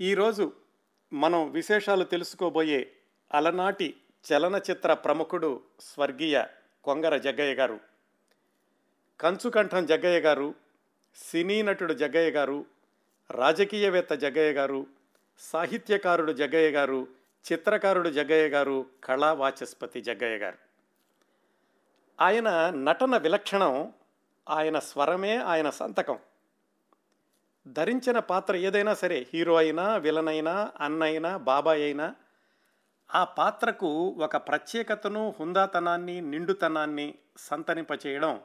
ఈరోజు మనం విశేషాలు తెలుసుకోబోయే అలనాటి చలనచిత్ర ప్రముఖుడు స్వర్గీయ కొంగర జగ్గయ్య గారు కంచుకంఠం జగ్గయ్య గారు సినీ నటుడు జగ్గయ్య గారు రాజకీయవేత్త జగ్గయ్య గారు సాహిత్యకారుడు జగ్గయ్య గారు చిత్రకారుడు జగ్గయ్య గారు కళా వాచస్పతి జగ్గయ్య గారు. ఆయన నటన విలక్షణం ఆయన స్వరమే ఆయన సంతకం. ధరించిన పాత్ర ఏదైనా సరే హీరో అయినా విలన్ అయినా అన్నైనా బాబాయ్ అయినా ఆ పాత్రకు ఒక ప్రత్యేకతను హుందాతనాన్ని నిండుతనాన్ని సంతనింపచేయడం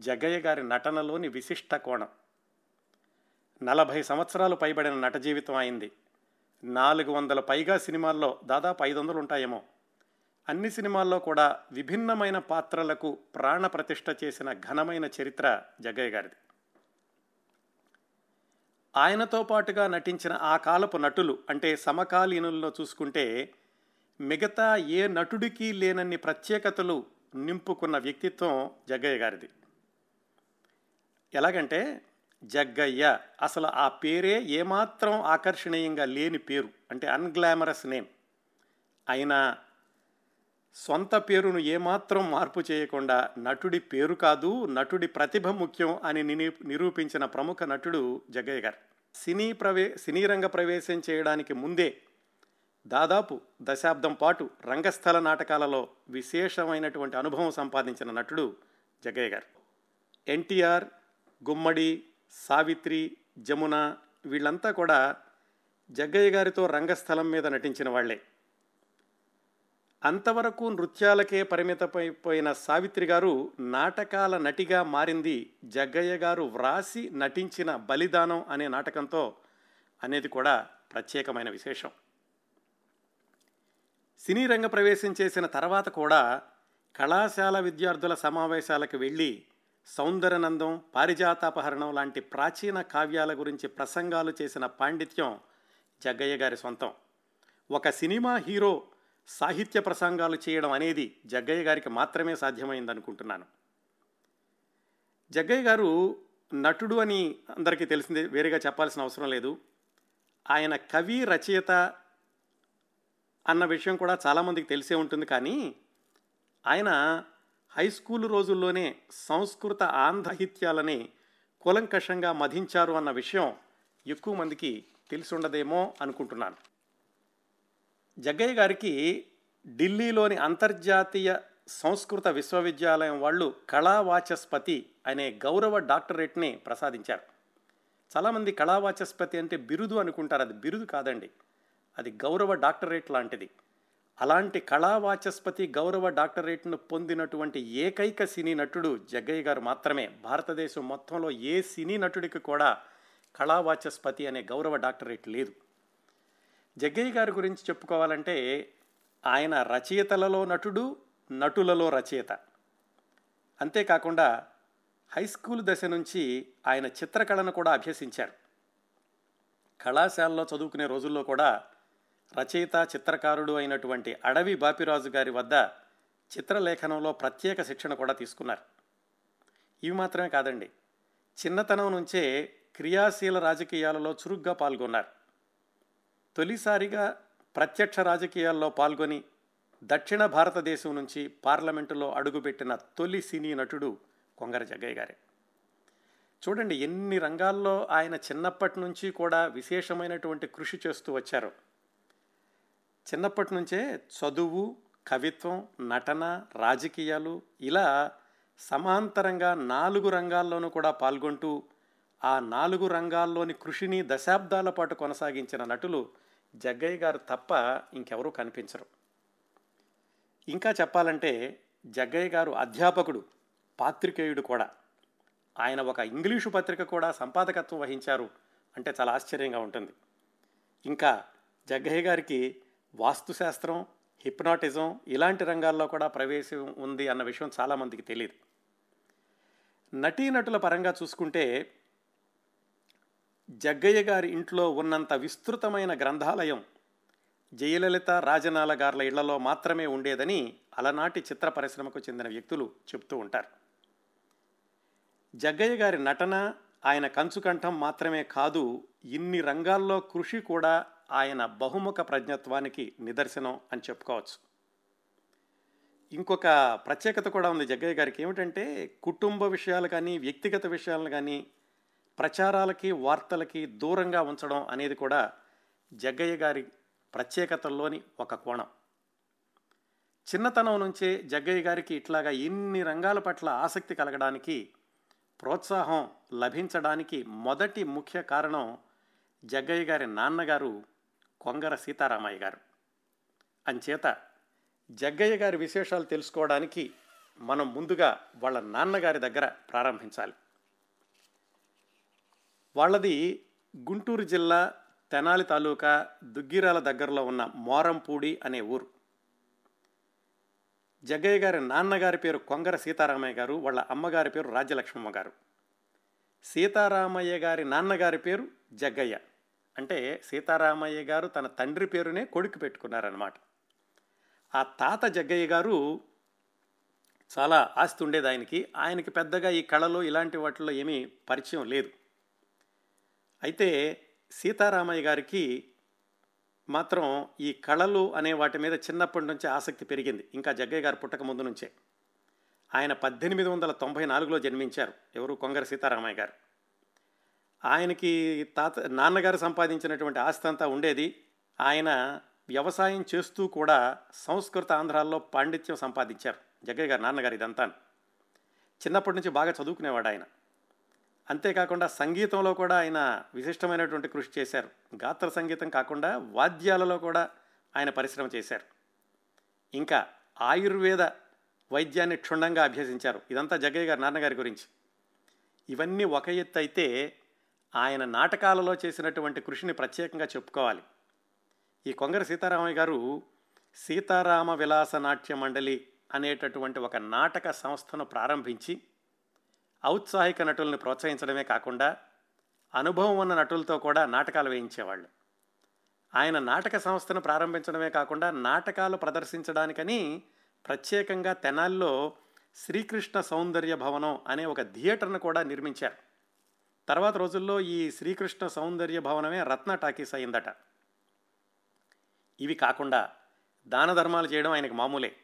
జగ్గయ్య గారి నటనలోని విశిష్ట కోణం. నలభై సంవత్సరాలు పైబడిన నట జీవితం అయింది. నాలుగు వందల పైగా సినిమాల్లో దాదాపు ఐదు వందలు ఉంటాయేమో. అన్ని సినిమాల్లో కూడా విభిన్నమైన పాత్రలకు ప్రాణ ప్రతిష్ట చేసిన ఘనమైన చరిత్ర జగ్గయ్య గారిది. ఆయనతో పాటుగా నటించిన ఆ కాలపు నటులు అంటే సమకాలీనుల్లో చూసుకుంటే మిగతా ఏ నటుడికి లేనన్ని ప్రత్యేకతలు నింపుకున్న వ్యక్తిత్వం జగ్గయ్య గారిది. ఎలాగంటే జగ్గయ్య అసలు ఆ పేరే ఏమాత్రం ఆకర్షణీయంగా లేని పేరు అంటే అన్గ్లామరస్ నేమ్. అయినా సొంత పేరును ఏమాత్రం మార్పు చేయకుండా నటుడి పేరు కాదు నటుడి ప్రతిభ ముఖ్యం అని నిరూపించిన ప్రముఖ నటుడు జగ్గయ్య గారు. సినీ ప్రవే సినీ రంగ ప్రవేశం చేయడానికి ముందే దాదాపు దశాబ్దం పాటు రంగస్థల నాటకాలలో విశేషమైనటువంటి అనుభవం సంపాదించిన నటుడు జగ్గయ్య గారు. ఎన్టీఆర్ గుమ్మడి సావిత్రి జమున వీళ్ళంతా కూడా జగ్గయ్య గారితో రంగస్థలం మీద నటించిన వాళ్ళే అంతవరకు నృత్యాలకే పరిమితమైపోయిన సావిత్రి గారు నాటకాల నటిగా మారింది. జగ్గయ్య గారు వ్రాసి నటించిన బలిదానం అనే నాటకంతో అనేది కూడా ప్రత్యేకమైన విశేషం. సినీ రంగ ప్రవేశం చేసిన తర్వాత కూడా కళాశాల విద్యార్థుల సమావేశాలకు వెళ్ళి సౌందరనందం పారిజాతాపహరణం లాంటి ప్రాచీన కావ్యాల గురించి ప్రసంగాలు చేసిన పాండిత్యం జగ్గయ్య గారి సొంతం. ఒక సినిమా హీరో సాహిత్య ప్రసంగాలు చేయడం అనేది జగ్గయ్య గారికి మాత్రమే సాధ్యమైంది అనుకుంటున్నాను జగ్గయ్య గారు నటుడు అని అందరికీ తెలిసిందే వేరేగా చెప్పాల్సిన అవసరం లేదు. ఆయన కవి రచయిత అన్న విషయం కూడా చాలామందికి తెలిసే ఉంటుంది. కానీ ఆయన హై స్కూల్ రోజుల్లోనే సంస్కృత ఆంధ్రహిత్యాలని కూలంకషంగా మధించారు అన్న విషయం ఎక్కువ మందికి తెలిసి ఉండదేమో అనుకుంటున్నాను. జగ్గయ్య గారికి ఢిల్లీలోని అంతర్జాతీయ సంస్కృత విశ్వవిద్యాలయం వాళ్ళు కళావాచస్పతి అనే గౌరవ డాక్టరేట్ని ప్రసాదించారు. చాలామంది కళావాచస్పతి అంటే బిరుదు అనుకుంటారు. అది బిరుదు కాదండి. అది గౌరవ డాక్టరేట్ లాంటిది. అలాంటి కళావాచస్పతి గౌరవ డాక్టరేట్ను పొందినటువంటి ఏకైక సినీ నటుడు జగ్గయ్య గారు మాత్రమే. భారతదేశం మొత్తంలో ఏ సినీ నటుడికి కూడా కళావాచస్పతి అనే గౌరవ డాక్టరేట్ లేదు. జగ్గయ్య గారి గురించి చెప్పుకోవాలంటే ఆయన రచయితలలో నటుడు నటులలో రచయిత. అంతేకాకుండా హై స్కూల్ దశ నుంచి ఆయన చిత్రకళను కూడా అభ్యసించారు కళాశాలలో చదువుకునే రోజుల్లో కూడా రచయిత చిత్రకారుడు అయినటువంటి అడవి బాపిరాజు గారి వద్ద చిత్రలేఖనంలో ప్రత్యేక శిక్షణ కూడా తీసుకున్నారు. ఇవి మాత్రమే కాదండి చిన్నతనం నుంచే క్రియాశీల రాజకీయాలలో చురుగ్గా పాల్గొన్నారు. తొలిసారిగా ప్రత్యక్ష రాజకీయాల్లో పాల్గొని దక్షిణ భారతదేశం నుంచి పార్లమెంటులో అడుగుపెట్టిన తొలి సినీ నటుడు కొంగర జగ్గయ్య గారే. చూడండి ఎన్ని రంగాల్లో ఆయన చిన్నప్పటి నుంచి కూడా విశేషమైనటువంటి కృషి చేస్తూ వచ్చారు. చిన్నప్పటి నుంచే చదువు కవిత్వం నటన రాజకీయాలు ఇలా సమాంతరంగా నాలుగు రంగాల్లోనూ కూడా పాల్గొంటూ ఆ నాలుగు రంగాల్లోని కృషిని దశాబ్దాల పాటు కొనసాగించిన నటులు జగ్గయ్య గారు తప్ప ఇంకెవరూ కనిపించరు. ఇంకా చెప్పాలంటే జగ్గయ్య గారు అధ్యాపకుడు పాత్రికేయుడు కూడా. ఆయన ఒక ఇంగ్లీషు పత్రిక కూడా సంపాదకత్వం వహించారు అంటే చాలా ఆశ్చర్యంగా ఉంటుంది. ఇంకా జగ్గయ్య గారికి వాస్తుశాస్త్రం హిప్నాటిజం ఇలాంటి రంగాల్లో కూడా ప్రవేశం ఉంది అన్న విషయం చాలామందికి తెలియదు నటీనటుల పరంగా చూసుకుంటే జగ్గయ్య గారి ఇంట్లో ఉన్నంత విస్తృతమైన గ్రంథాలయం జయలలిత రాజనాల గార్ల ఇళ్ళలో మాత్రమే ఉండేదని అలనాటి చిత్ర పరిశ్రమకు చెందిన వ్యక్తులు చెప్తూ ఉంటారు. జగ్గయ్య గారి నటన ఆయన కంచుకంఠం మాత్రమే కాదు ఇన్ని రంగాల్లో కృషి కూడా ఆయన బహుముఖ ప్రజ్ఞత్వానికి నిదర్శనం అని చెప్పుకోవచ్చు. ఇంకొక ప్రత్యేకత కూడా ఉంది జగ్గయ్య గారికి. ఏమిటంటే కుటుంబ విషయాలు కానీ వ్యక్తిగత విషయాలను కానీ ప్రచారాలకి వార్తలకి దూరంగా ఉంచడం అనేది కూడా జగ్గయ్య గారి ప్రత్యేకతల్లోని ఒక కోణం. చిన్నతనం నుంచే జగ్గయ్య గారికి ఇట్లాగా ఇన్ని రంగాల పట్ల ఆసక్తి కలగడానికి ప్రోత్సాహం లభించడానికి మొదటి ముఖ్య కారణం జగ్గయ్య గారి నాన్నగారు కొంగర సీతారామయ్య గారు. అంచేత జగ్గయ్య గారి విశేషాలు తెలుసుకోవడానికి మనం ముందుగా వాళ్ళ నాన్నగారి దగ్గర ప్రారంభించాలి. వాళ్ళది గుంటూరు జిల్లా తెనాలి తాలూకా దుగ్గిరాల దగ్గరలో ఉన్న మోరంపూడి అనే ఊరు. జగ్గయ్య గారి నాన్నగారి పేరు కొంగర సీతారామయ్య గారు వాళ్ళ అమ్మగారి పేరు రాజ్యలక్ష్మమ్మ గారు. సీతారామయ్య గారి నాన్నగారి పేరు జగ్గయ్య. అంటే సీతారామయ్య గారు తన తండ్రి పేరునే కొడుకు పెట్టుకున్నారనమాట ఆ తాత జగ్గయ్య గారు చాలా ఆస్తి ఉండేది ఆయనకి. ఆయనకి పెద్దగా ఈ కళలు ఇలాంటి వాటిల్లో ఏమీ పరిచయం లేదు. అయితే సీతారామయ్య గారికి మాత్రం ఈ కళలు అనే వాటి మీద చిన్నప్పటి నుంచే ఆసక్తి పెరిగింది. ఇంకా జగ్గయ్య గారు పుట్టక ముందు నుంచే. ఆయన పద్దెనిమిది వందల తొంభై నాలుగులో జన్మించారు. ఎవరు? కొంగర సీతారామయ్య గారు. ఆయనకి తాత నాన్నగారు సంపాదించినటువంటి ఆస్తి అంతా ఉండేది. ఆయన వ్యవసాయం చేస్తూ కూడా సంస్కృత ఆంధ్రాల్లో పాండిత్యం సంపాదించారు. జగ్గయ్య గారు నాన్నగారు ఇదంతా చిన్నప్పటి నుంచి బాగా చదువుకునేవాడు ఆయన. అంతేకాకుండా సంగీతంలో కూడా ఆయన విశిష్టమైనటువంటి కృషి చేశారు. గాత్ర సంగీతం కాకుండా వాద్యాలలో కూడా ఆయన పరిశ్రమ చేశారు. ఇంకా ఆయుర్వేద వైద్యాన్ని క్షుణ్ణంగా అభ్యసించారు. ఇదంతా జగ్గయ్య గారి నాన్నగారి గురించి. ఇవన్నీ ఒక ఎత్తు అయితే ఆయన నాటకాలలో చేసినటువంటి కృషిని ప్రత్యేకంగా చెప్పుకోవాలి. ఈ కొంగర సీతారామయ్య గారు సీతారామ విలాస నాట్య మండలి అనేటటువంటి ఒక నాటక సంస్థను ప్రారంభించి ఔత్సాహిక నటుల్ని ప్రోత్సహించడమే కాకుండా అనుభవం ఉన్న నటులతో కూడా నాటకాలు వేయించేవాళ్ళు. ఆయన నాటక సంస్థను ప్రారంభించడమే కాకుండా నాటకాలు ప్రదర్శించడానికని ప్రత్యేకంగా తెనాల్లో శ్రీకృష్ణ సౌందర్య భవనం అనే ఒక థియేటర్ను కూడా నిర్మించారు. తర్వాత రోజుల్లో ఈ శ్రీకృష్ణ సౌందర్య భవనమే రత్న టాకీస్ అయిందట. ఇవి కాకుండా దాన ధర్మాలు చేయడం ఆయనకు మామూలే.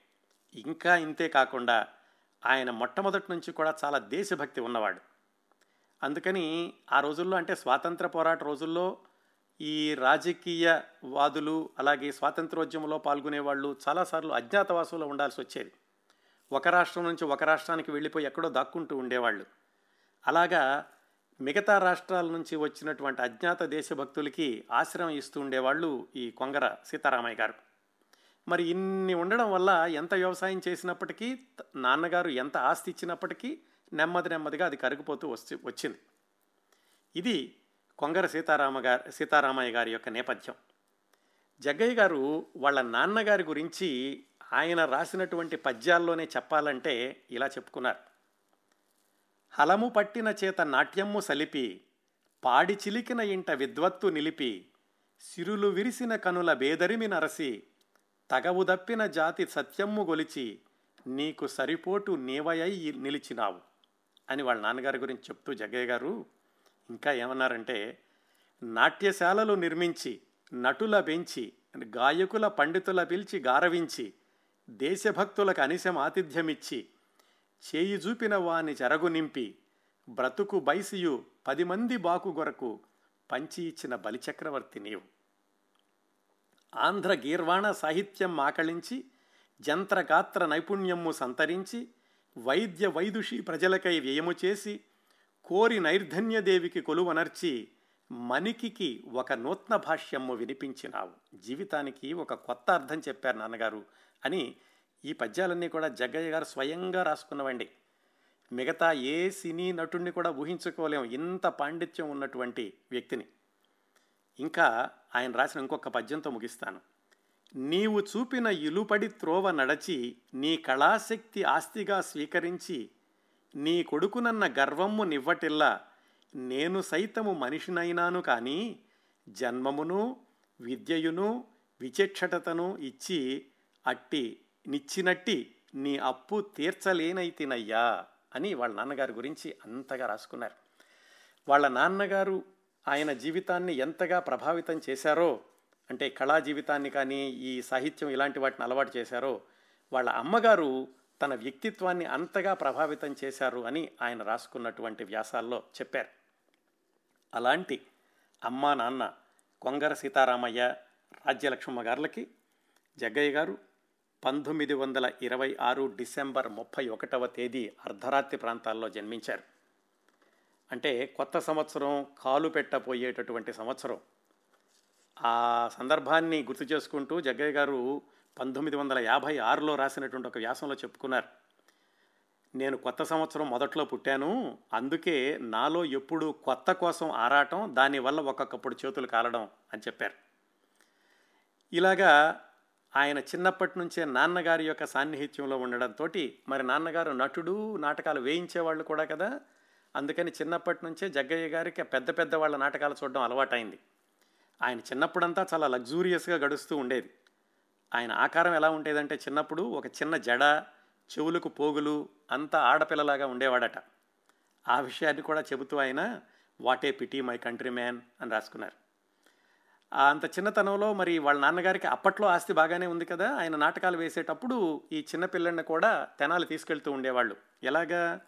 ఇంకా ఇంతే కాకుండా ఆయన మొట్టమొదటి నుంచి కూడా చాలా దేశభక్తి ఉన్నవాడు. అందుకని ఆ రోజుల్లో అంటే స్వాతంత్ర పోరాట రోజుల్లో ఈ రాజకీయ వాదులు అలాగే స్వాతంత్రోద్యమంలో పాల్గొనేవాళ్ళు చాలాసార్లు అజ్ఞాతవాసంలో ఉండాల్సి వచ్చేది. ఒక రాష్ట్రం నుంచి ఒక రాష్ట్రానికి వెళ్ళిపోయి ఎక్కడో దాక్కుంటూ ఉండేవాళ్ళు. అలాగా మిగతా రాష్ట్రాల నుంచి వచ్చినటువంటి అజ్ఞాత దేశభక్తులకి ఆశ్రయం ఇస్తూ ఉండేవాళ్ళు ఈ కొంగర సీతారామయ్య గారు. మరి ఇన్ని ఉండడం వల్ల ఎంత వ్యవసాయం చేసినప్పటికీ నాన్నగారు ఎంత ఆస్తి ఇచ్చినప్పటికీ నెమ్మది నెమ్మదిగా అది కరిగిపోతూ వచ్చి వచ్చింది. ఇది కొంగర సీతారామ గారి సీతారామయ్య గారి యొక్క నేపథ్యం. జగ్గయ్య గారు వాళ్ళ నాన్నగారి గురించి ఆయన రాసినటువంటి పద్యాల్లోనే చెప్పాలంటే ఇలా చెప్పుకున్నారు. హలము పట్టిన చేత నాట్యమ్ము సలిపి పాడి చిలికిన ఇంట విద్వత్తు నిలిపి సిరులు విరిసిన కనుల బేదరిమి నరసి తగవు దప్పిన జాతి సత్యమ్ము గొలిచి నీకు సరిపోటు నీవయై నిలిచినావు అని వాళ్ళ నాన్నగారి గురించి చెప్తూ జగ్గయ్య గారు ఇంకా ఏమన్నారంటే నాట్యశాలలు నిర్మించి నటుల పెంచి గాయకుల పండితుల పిలిచి గారవించి దేశభక్తులకు అనిశం ఆతిథ్యమిచ్చి చేయి చూపిన వాని చెరగు నింపి బ్రతుకు బైసియు పది మంది బాకు గొరకు పంచి ఇచ్చిన బలిచక్రవర్తి నీవు. ఆంధ్ర గీర్వాణ సాహిత్యం ఆకళించి జంత్రగాత్ర నైపుణ్యము సంతరించి వైద్య వైదుషి ప్రజలకై వ్యయము చేసి కోరి నైర్ధన్యదేవికి కొలువనర్చి మనికికి ఒక నూత్న భాష్యము వినిపించినావు. జీవితానికి ఒక కొత్త అర్థం చెప్పారు నాన్నగారు అని ఈ పద్యాలన్నీ కూడా జగ్గయ్య గారు స్వయంగా రాసుకున్నవండి. మిగతా ఏ సినీ నటుడిని కూడా ఊహించుకోలేము ఇంత పాండిత్యం ఉన్నటువంటి వ్యక్తిని. ఇంకా ఆయన రాసిన ఇంకొక పద్యంతో ముగిస్తాను. నీవు చూపిన ఇలుపడి త్రోవ నడచి నీ కళాశక్తి ఆస్తిగా స్వీకరించి నీ కొడుకునన్న గర్వము నివ్వటిల్లా నేను సైతము మనిషినైనాను కానీ జన్మమును విద్యయును విచక్షటతను ఇచ్చి అట్టి నిచ్చినట్టి నీ అప్పు తీర్చలేనైతినయ్యా అని వాళ్ళ నాన్నగారి గురించి అంతగా రాసుకున్నారు. వాళ్ళ నాన్నగారు ఆయన జీవితాన్ని ఎంతగా ప్రభావితం చేశారో అంటే కళా జీవితాన్ని కానీ ఈ సాహిత్యం ఇలాంటి వాటిని అలవాటు చేశారో వాళ్ళ అమ్మగారు తన వ్యక్తిత్వాన్ని అంతగా ప్రభావితం చేశారు అని ఆయన రాసుకున్నటువంటి వ్యాసాల్లో చెప్పారు. అలాంటి అమ్మా నాన్న కొంగర సీతారామయ్య రాజ్యలక్ష్మమ్మ గారులకి జగ్గయ్య గారు పంతొమ్మిది వందల ఇరవై ఆరు డిసెంబర్ ముప్పై ఒకటవ తేదీ అర్ధరాత్రి ప్రాంతాల్లో జన్మించారు. అంటే కొత్త సంవత్సరం కాలు పెట్టపోయేటటువంటి సంవత్సరం. ఆ సందర్భాన్ని గుర్తు చేసుకుంటూ జగ్గయ్య గారు పంతొమ్మిది వందల యాభై ఆరులో రాసినటువంటి ఒక వ్యాసంలో చెప్పుకున్నారు. నేను కొత్త సంవత్సరం మొదట్లో పుట్టాను అందుకే నాలో ఎప్పుడు కొత్త కోసం ఆరాటం దానివల్ల ఒక్కొక్కప్పుడు చేతులు కాలడం అని చెప్పారు. ఇలాగా ఆయన చిన్నప్పటి నుంచే నాన్నగారి యొక్క సాన్నిహిత్యంలో ఉండడంతో మరి నాన్నగారు నటుడు నాటకాలు వేయించేవాళ్ళు కూడా కదా అందుకని చిన్నప్పటి నుంచే జగ్గయ్య గారికి పెద్ద పెద్ద వాళ్ళ నాటకాలు చూడడం అలవాటైంది. ఆయన చిన్నప్పుడంతా చాలా లగ్జూరియస్గా గడుస్తూ ఉండేది. ఆయన ఆకారం ఎలా ఉండేదంటే చిన్నప్పుడు ఒక చిన్న జడ చెవులకు పోగులు అంతా ఆడపిల్లలాగా ఉండేవాడట. ఆ విషయాన్ని కూడా చెబుతూ ఆయన what a pity my countryman అని రాసుకున్నారు. అంత చిన్నతనంలో మరి వాళ్ళ నాన్నగారికి అప్పట్లో ఆస్తి బాగానే ఉంది కదా ఆయన నాటకాలు వేసేటప్పుడు ఈ చిన్నపిల్లల్ని కూడా తెనాలి తీసుకెళ్తూ ఉండేవాళ్ళు. ఎలాగా?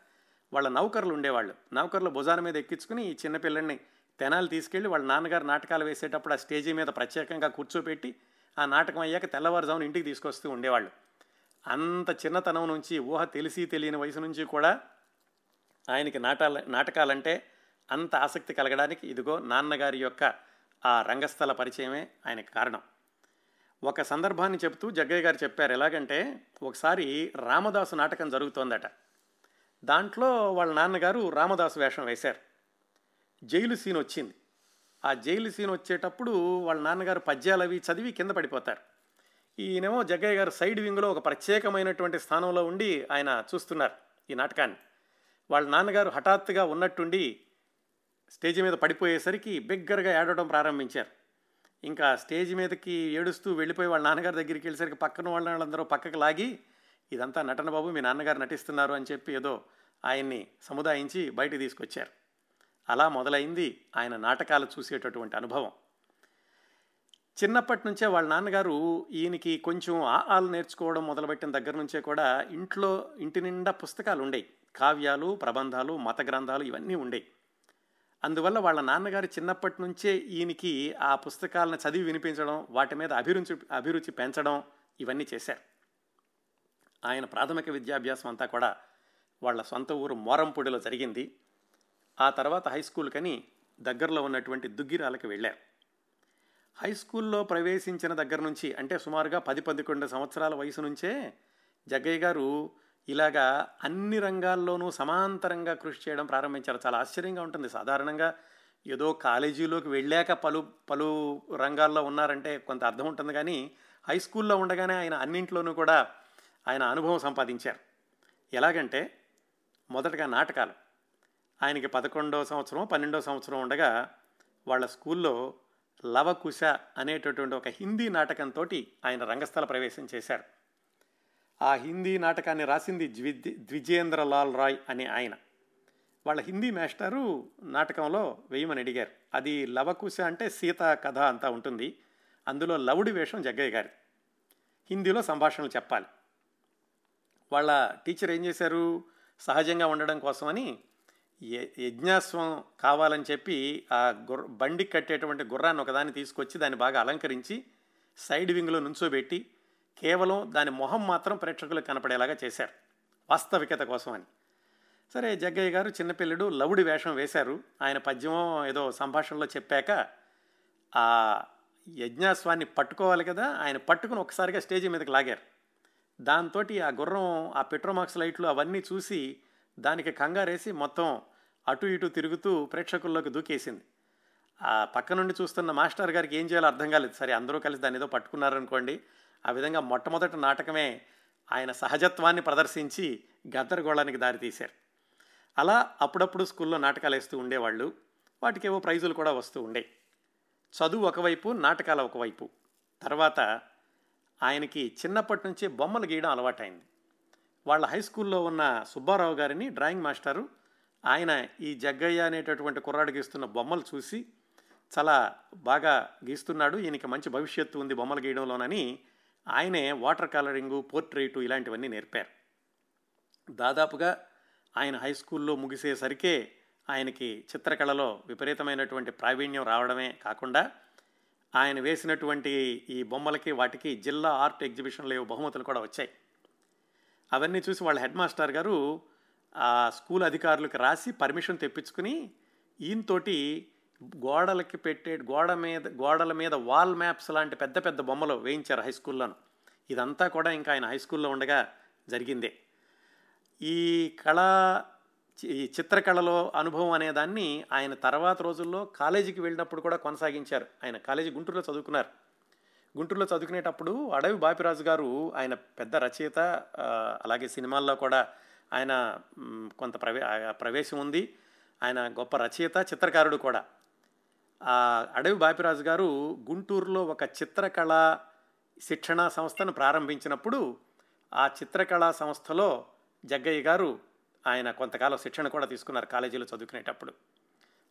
వాళ్ళ నౌకర్లు ఉండేవాళ్ళు. నౌకర్లు భుజాన మీద ఎక్కించుకుని ఈ చిన్నపిల్లల్ని తెనాలు తీసుకెళ్ళి వాళ్ళ నాన్నగారు నాటకాలు వేసేటప్పుడు ఆ స్టేజీ మీద ప్రత్యేకంగా కూర్చోపెట్టి ఆ నాటకం అయ్యాక తెల్లవారుజామున ఇంటికి తీసుకొస్తూ ఉండేవాళ్ళు. అంత చిన్నతనం నుంచి ఊహ తెలిసి తెలియని వయసు నుంచి కూడా ఆయనకి నాటాల నాటకాలంటే అంత ఆసక్తి కలగడానికి ఇదిగో నాన్నగారి యొక్క ఆ రంగస్థల పరిచయమే ఆయనకు కారణం. ఒక సందర్భాన్ని చెబుతూ జగ్గయ్య గారు చెప్పారు ఎలాగంటే ఒకసారి రామదాసు నాటకం జరుగుతోందట. దాంట్లో వాళ్ళ నాన్నగారు రామదాసు వేషం వేశారు. జైలు సీన్ వచ్చింది. ఆ జైలు సీన్ వచ్చేటప్పుడు వాళ్ళ నాన్నగారు పద్యాలు అవి చదివి కింద పడిపోతారు. ఈయనేమో జగ్గయ్య గారు సైడ్ వింగ్లో ఒక ప్రత్యేకమైనటువంటి స్థానంలో ఉండి ఆయన చూస్తున్నారు ఈ నాటకాన్ని. వాళ్ళ నాన్నగారు హఠాత్తుగా ఉన్నట్టుండి స్టేజ్ మీద పడిపోయేసరికి బిగ్గరగా ఏడవడం ప్రారంభించారు. ఇంకా స్టేజ్ మీదకి ఏడుస్తూ వెళ్ళిపోయి వాళ్ళ నాన్నగారి దగ్గరికి వెళ్ళేసరికి పక్కన వాళ్ళందరూ పక్కకు లాగి ఇదంతా నటన బాబు మీ నాన్నగారు నటిస్తున్నారు అని చెప్పి ఏదో ఆయన్ని సముదాయించి బయట తీసుకొచ్చారు. అలా మొదలైంది ఆయన నాటకాలు చూసేటటువంటి అనుభవం. చిన్నప్పటి నుంచే వాళ్ళ నాన్నగారు ఈయనకి కొంచెం ఆలు నేర్చుకోవడం మొదలుపెట్టిన దగ్గర నుంచే కూడా ఇంట్లో ఇంటి నిండా పుస్తకాలు ఉండేవి. కావ్యాలు ప్రబంధాలు మత గ్రంథాలు ఇవన్నీ ఉండేవి. అందువల్ల వాళ్ళ నాన్నగారు చిన్నప్పటి నుంచే ఈయనకి ఆ పుస్తకాలను చదివి వినిపించడం వాటి మీద అభిరుచి అభిరుచి పెంచడం ఇవన్నీ చేశారు. ఆయన ప్రాథమిక విద్యాభ్యాసం అంతా కూడా వాళ్ళ సొంత ఊరు మోరంపూడిలో జరిగింది. ఆ తర్వాత హై స్కూల్కని దగ్గరలో ఉన్నటువంటి దుగ్గిరాలకు వెళ్ళారు హై స్కూల్లో ప్రవేశించిన దగ్గర నుంచి అంటే సుమారుగా పది పదకొండు సంవత్సరాల వయసు నుంచే జగ్గయ్య గారు ఇలాగా అన్ని రంగాల్లోనూ సమాంతరంగా కృషి చేయడం ప్రారంభించారు. చాలా ఆశ్చర్యంగా ఉంటుంది. సాధారణంగా ఏదో కాలేజీలోకి వెళ్ళాక పలు పలు రంగాల్లో ఉన్నారంటే కొంత అర్థం ఉంటుంది కానీ హై స్కూల్లో ఉండగానే ఆయన అన్నింట్లోనూ కూడా ఆయన అనుభవం సంపాదించారు. ఎలాగంటే మొదటగా నాటకాలు. ఆయనకి పదకొండో సంవత్సరం పన్నెండో సంవత్సరం ఉండగా వాళ్ళ స్కూల్లో లవకుశ అనేటటువంటి ఒక హిందీ నాటకంతో ఆయన రంగస్థల ప్రవేశం చేశారు. ఆ హిందీ నాటకాన్ని రాసింది ద్వి ద్విజేంద్రలాల్ రాయ్ అనే ఆయన. వాళ్ళ హిందీ మాస్టరు నాటకంలో వేయమని అడిగారు. అది లవకుశ అంటే సీత కథ అంతా ఉంటుంది. అందులో లవుడి వేషం జగ్గయ్య గారి హిందీలో సంభాషణలు చెప్పాలి. వాళ్ళ టీచర్ ఏం చేశారు? సహజంగా ఉండడం కోసమని యజ్ఞాస్వం కావాలని చెప్పి ఆ గుర్ర బండి కట్టేటువంటి గుర్రాన్ని ఒకదాన్ని తీసుకొచ్చి దాన్ని బాగా అలంకరించి సైడ్ వింగ్లో నుంచోబెట్టి కేవలం దాని మొహం మాత్రం ప్రేక్షకులకు కనపడేలాగా చేశారు. వాస్తవికత కోసం అని సరే జగ్గయ్య గారు చిన్నపిల్లడు లవుడి వేషం వేశారు. ఆయన పద్యమో ఏదో సంభాషణలో చెప్పాక ఆ యజ్ఞాస్వాన్ని పట్టుకోవాలి కదా ఆయన పట్టుకుని ఒకసారిగా స్టేజ్ మీదకి లాగారు. దాంతో ఆ గుర్రం ఆ పెట్రోమాక్స్ లైట్లు అవన్నీ చూసి దానికి కంగారేసి మొత్తం అటు ఇటు తిరుగుతూ ప్రేక్షకుల్లోకి దూకేసింది. ఆ పక్క నుండి చూస్తున్న మాస్టర్ గారికి ఏం చేయాలో అర్థం కాలేదు. సరే అందరూ కలిసి దాన్ని ఏదో పట్టుకున్నారనుకోండి ఆ విధంగా మొట్టమొదటి నాటకమే ఆయన సహజత్వాన్ని ప్రదర్శించి గద్దరగోళానికి దారితీశారు. అలా అప్పుడప్పుడు స్కూల్లో నాటకాలు వేస్తూ ఉండేవాళ్ళు. వాటికి ప్రైజులు కూడా వస్తూ ఉండే చదువు ఒకవైపు నాటకాలు ఒకవైపు. తర్వాత ఆయనకి చిన్నప్పటి నుంచే బొమ్మలు గీయడం అలవాటైంది. వాళ్ళ హై స్కూల్లో ఉన్న సుబ్బారావు గారిని డ్రాయింగ్ మాస్టరు ఆయన ఈ జగ్గయ్య అనేటటువంటి కుర్రాడు గీస్తున్న బొమ్మలు చూసి చాలా బాగా గీస్తున్నాడు ఈయనకి మంచి భవిష్యత్తు ఉంది బొమ్మలు గీయడంలోనని ఆయనే వాటర్ కలరింగు పోర్ట్రేటు ఇలాంటివన్నీ నేర్పారు. దాదాపుగా ఆయన హై స్కూల్లో ముగిసేసరికే ఆయనకి చిత్రకళలో విపరీతమైనటువంటి ప్రావీణ్యం రావడమే కాకుండా ఆయన వేసినటువంటి ఈ బొమ్మలకి వాటికి జిల్లా ఆర్ట్ ఎగ్జిబిషన్లో ఏవో బహుమతులు కూడా వచ్చాయి. అవన్నీ చూసి వాళ్ళ హెడ్ మాస్టర్ గారు ఆ స్కూల్ అధికారులకు రాసి పర్మిషన్ తెప్పించుకుని ఈయనతోటి గోడలకి పెట్టే గోడ మీద గోడల మీద వాల్ మ్యాప్స్ లాంటి పెద్ద పెద్ద బొమ్మలు వేయించారు హై స్కూల్లోను. ఇదంతా కూడా ఇంకా ఆయన హై స్కూల్లో ఉండగా జరిగిందే. ఈ కళా ఈ చిత్రకళలో అనుభవం అనే దాన్ని ఆయన తర్వాత రోజుల్లో కాలేజీకి వెళ్ళినప్పుడు కూడా కొనసాగించారు. ఆయన కాలేజీ గుంటూరులో చదువుకున్నారు. గుంటూరులో చదువుకునేటప్పుడు అడవి బాపిరాజు గారు ఆయన పెద్ద రచయిత అలాగే సినిమాల్లో కూడా ఆయన కొంత ప్రవే ప్రవేశం ఉంది. ఆయన గొప్ప రచయిత చిత్రకారుడు కూడా. ఆ అడవి బాపిరాజు గారు గుంటూరులో ఒక చిత్రకళ శిక్షణా సంస్థను ప్రారంభించినప్పుడు ఆ చిత్రకళా సంస్థలో జగ్గయ్య గారు ఆయన కొంతకాలం శిక్షణ కూడా తీసుకున్నారు కాలేజీలో చదువుకునేటప్పుడు.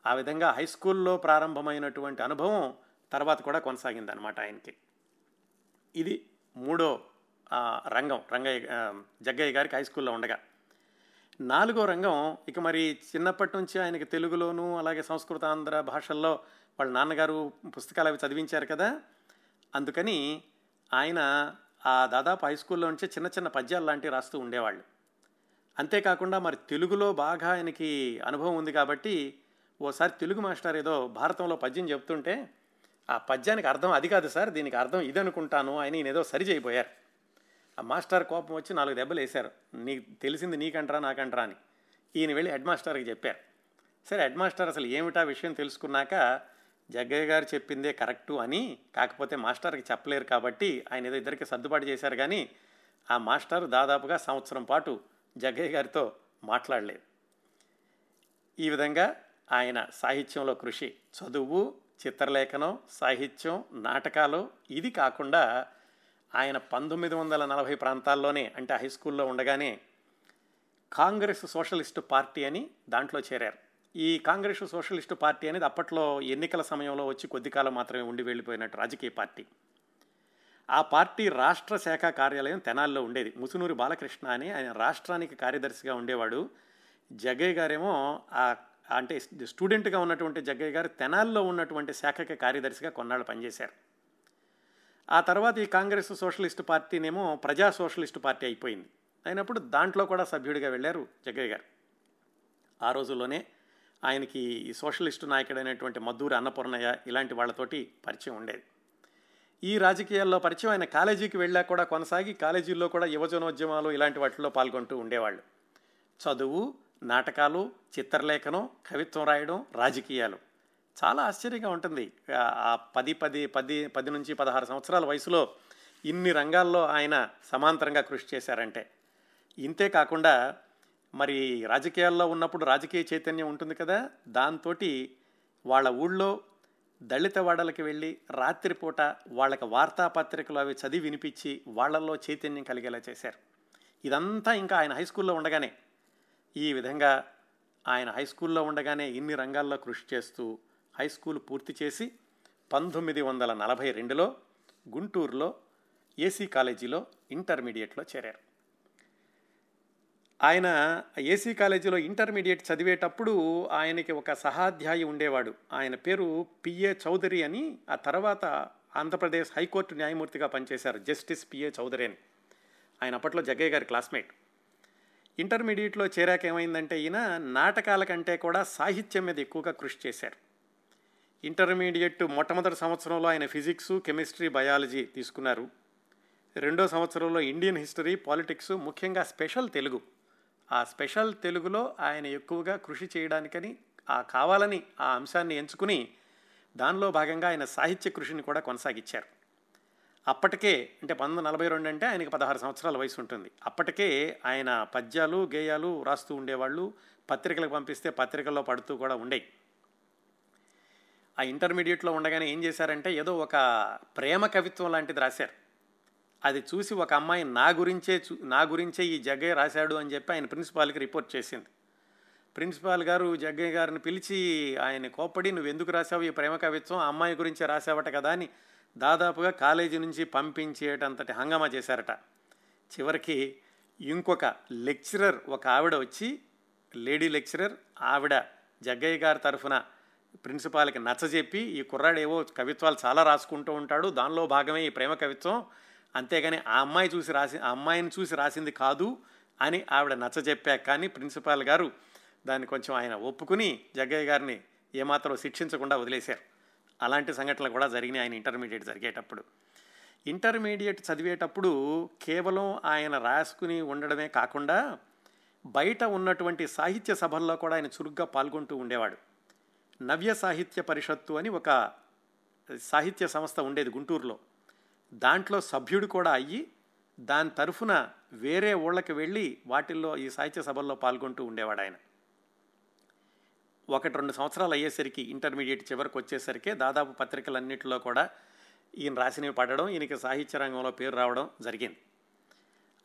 ఆ విధంగా హై స్కూల్లో ప్రారంభమైనటువంటి అనుభవం తర్వాత కూడా కొనసాగిందనమాట ఆయనకి. ఇది మూడో రంగం రంగయ్య జగ్గయ్య గారికి హై స్కూల్లో ఉండగా. నాలుగో రంగం ఇక మరి చిన్నప్పటి నుంచి ఆయనకి తెలుగులోను అలాగే సంస్కృత ఆంధ్ర భాషల్లో వాళ్ళ నాన్నగారు పుస్తకాలు అవి చదివించారు కదా. అందుకని ఆయన ఆ దాదాపు హై స్కూల్లో నుంచే చిన్న చిన్న పద్యాలు లాంటివి రాస్తూ ఉండేవాళ్ళు. అంతేకాకుండా మరి తెలుగులో బాగా ఆయనకి అనుభవం ఉంది కాబట్టి ఓసారి తెలుగు మాస్టర్ ఏదో భారతంలో పద్యం చెప్తుంటే ఆ పద్యానికి అర్థం అది కాదు సార్ దీనికి అర్థం ఇది అనుకుంటాను ఆయన ఈయన ఏదో సరి చేయబోయారు. ఆ మాస్టర్ కోపం వచ్చి నాలుగు దెబ్బలు వేశారు. నీకు తెలిసింది నీకంటరా నాకంటరా అని ఈయన వెళ్ళి హెడ్ మాస్టర్కి చెప్పారు. సరే హెడ్ మాస్టర్ అసలు ఏమిటా విషయం తెలుసుకున్నాక జగ్గయ్య గారు చెప్పిందే కరెక్టు అని కాకపోతే మాస్టర్కి చెప్పలేరు కాబట్టి ఆయన ఏదో ఇద్దరికి సర్దుబాటు చేశారు కానీ ఆ మాస్టర్ దాదాపుగా సంవత్సరం పాటు జగ్గయ్య గారితో మాట్లాడలేదు. ఈ విధంగా ఆయన సాహిత్యంలో కృషి చదువు చిత్రలేఖనం సాహిత్యం నాటకాలు ఇది కాకుండా ఆయన పంతొమ్మిది వందల నలభై ప్రాంతాల్లోనే అంటే హై స్కూల్లో ఉండగానే కాంగ్రెస్ సోషలిస్టు పార్టీ అని దాంట్లో చేరారు. ఈ కాంగ్రెస్ సోషలిస్టు పార్టీ అనేది అప్పట్లో ఎన్నికల సమయంలో వచ్చి కొద్ది కాలం మాత్రమే ఉండి వెళ్ళిపోయినట్టు రాజకీయ పార్టీ. ఆ పార్టీ రాష్ట్ర శాఖ కార్యాలయం తెనాల్లో ఉండేది. ముసునూరి బాలకృష్ణ అని ఆయన రాష్ట్రానికి కార్యదర్శిగా ఉండేవాడు. జగ్గయ్య గారేమో ఆ అంటే స్టూడెంట్గా ఉన్నటువంటి జగ్గయ్య గారు తెనాల్లో ఉన్నటువంటి శాఖకి కార్యదర్శిగా కొన్నాళ్ళు పనిచేశారు. ఆ తర్వాత ఈ కాంగ్రెస్ సోషలిస్ట్ పార్టీనేమో ప్రజా సోషలిస్ట్ పార్టీ అయిపోయింది. అయినప్పుడు దాంట్లో కూడా సభ్యుడిగా వెళ్ళారు జగ్గయ్య గారు. ఆ రోజుల్లోనే ఆయనకి ఈ సోషలిస్టు నాయకుడైనటువంటి మద్దూరి అన్నపూర్ణయ్య ఇలాంటి వాళ్ళతోటి పరిచయం ఉండేది. ఈ రాజకీయాల్లో పరిచయం ఆయన కాలేజీకి వెళ్ళాక కూడా కొనసాగి కాలేజీల్లో కూడా యువజనోద్యమాలు ఇలాంటి వాటిల్లో పాల్గొంటూ ఉండేవాళ్ళు. చదువు నాటకాలు చిత్రలేఖనం కవిత్వం రాయడం రాజకీయాలు. చాలా ఆశ్చర్యంగా ఉంటుంది. ఆ- ఆ పది పది పది పది నుంచి పదహారు సంవత్సరాల వయసులో ఇన్ని రంగాల్లో ఆయన సమాంతరంగా కృషి చేశారంటే. ఇంతే కాకుండా మరి రాజకీయాల్లో ఉన్నప్పుడు రాజకీయ చైతన్యం ఉంటుంది కదా దాంతో వాళ్ళ ఊళ్ళో దళితవాడలకి వెళ్ళి రాత్రిపూట వాళ్ళకి వార్తాపత్రికలు అవి చదివి వినిపించి వాళ్ళల్లో చైతన్యం కలిగేలా చేశారు. ఇదంతా ఇంకా ఆయన హై స్కూల్లో ఉండగానే ఈ విధంగా ఆయన హై స్కూల్లో ఉండగానే ఇన్ని రంగాల్లో కృషి చేస్తూ హై స్కూల్ పూర్తి చేసి పంతొమ్మిది వందల నలభై రెండులో గుంటూరులో ఏసీ కాలేజీలో ఇంటర్మీడియట్లో చేరారు. ఆయన ఏసీ కాలేజీలో ఇంటర్మీడియట్ చదివేటప్పుడు ఆయనకి ఒక సహాధ్యాయి ఉండేవాడు. ఆయన పేరు పిఏ చౌదరి అని ఆ తర్వాత ఆంధ్రప్రదేశ్ హైకోర్టు న్యాయమూర్తిగా పనిచేశారు జస్టిస్ పిఏ చౌదరి అని. ఆయన అప్పట్లో జగ్గయ్య గారి క్లాస్మేట్. ఇంటర్మీడియట్లో చేరాక ఏమైందంటే ఈయన నాటకాల కంటే కూడా సాహిత్యం మీద ఎక్కువగా కృషి చేశారు. ఇంటర్మీడియట్ మొట్టమొదటి సంవత్సరంలో ఆయన ఫిజిక్స్ కెమిస్ట్రీ బయాలజీ తీసుకున్నారు. రెండో సంవత్సరంలో ఇండియన్ హిస్టరీ పాలిటిక్స్ ముఖ్యంగా స్పెషల్ తెలుగు. ఆ స్పెషల్ తెలుగులో ఆయన ఎక్కువగా కృషి చేయడానికని ఆ కావాలని ఆ అంశాన్ని ఎంచుకుని దానిలో భాగంగా ఆయన సాహిత్య కృషిని కూడా కొనసాగించారు. అప్పటికే అంటే పంతొమ్మిది నలభై రెండు అంటే ఆయనకి పదహారు సంవత్సరాల వయసు ఉంటుంది. అప్పటికే ఆయన పద్యాలు గేయాలు రాస్తూ ఉండేవాళ్ళు పత్రికలకు పంపిస్తే పత్రికల్లో పడుతూ కూడా ఉండేవి ఆ ఇంటర్మీడియట్లో ఉండగానే ఏం చేశారంటే ఏదో ఒక ప్రేమ కవిత్వం లాంటిది రాశారు. అది చూసి ఒక అమ్మాయి నా గురించే చూ నా గురించే ఈ జగ్గయ్య రాశాడు అని చెప్పి ఆయన ప్రిన్సిపాల్కి రిపోర్ట్ చేసింది. ప్రిన్సిపాల్ గారు జగ్గయ్య గారిని పిలిచి ఆయన కోప్పడి నువ్వు ఎందుకు రాసావు ఈ ప్రేమ కవిత్వం? ఆ అమ్మాయి గురించి రాసావట కదా అని దాదాపుగా కాలేజీ నుంచి పంపించేటంతటి హంగామా చేశారట. చివరికి ఇంకొక లెక్చరర్ ఒక ఆవిడ వచ్చి లేడీ లెక్చరర్ ఆవిడ జగ్గయ్య గారి తరఫున ప్రిన్సిపాల్కి నచ్చజెప్పి ఈ కుర్రాడు ఏవో కవిత్వాలు చాలా రాసుకుంటూ ఉంటాడు దానిలో భాగమే ఈ ప్రేమ కవిత్వం అంతేగాని ఆ అమ్మాయి చూసి రాసి ఆ అమ్మాయిని చూసి రాసింది కాదు అని ఆవిడ నచ్చజెప్పాక కానీ ప్రిన్సిపాల్ గారు దాన్ని కొంచెం ఆయన ఒప్పుకుని జగ్గయ్య గారిని ఏమాత్రం శిక్షించకుండా వదిలేశారు. అలాంటి సంఘటనలు కూడా జరిగినాయి ఆయన ఇంటర్మీడియట్ జరిగేటప్పుడు. ఇంటర్మీడియట్ చదివేటప్పుడు కేవలం ఆయన రాసుకుని ఉండడమే కాకుండా బయట ఉన్నటువంటి సాహిత్య సభల్లో కూడా ఆయన చురుగ్గా పాల్గొంటూ ఉండేవాడు. నవ్య సాహిత్య పరిషత్తు అని ఒక సాహిత్య సంస్థ ఉండేది గుంటూరులో. దాంట్లో సభ్యుడు కూడా అయ్యి దాని తరఫున వేరే ఊళ్ళకి వెళ్ళి వాటిల్లో ఈ సాహిత్య సభల్లో పాల్గొంటూ ఉండేవాడు ఆయన. ఒకటి రెండు సంవత్సరాలు అయ్యేసరికి ఇంటర్మీడియట్ చివరికి వచ్చేసరికి దాదాపు పత్రికలన్నింటిలో కూడా ఈయన రాసినవి పడడం ఈయనకి సాహిత్య రంగంలో పేరు రావడం జరిగింది.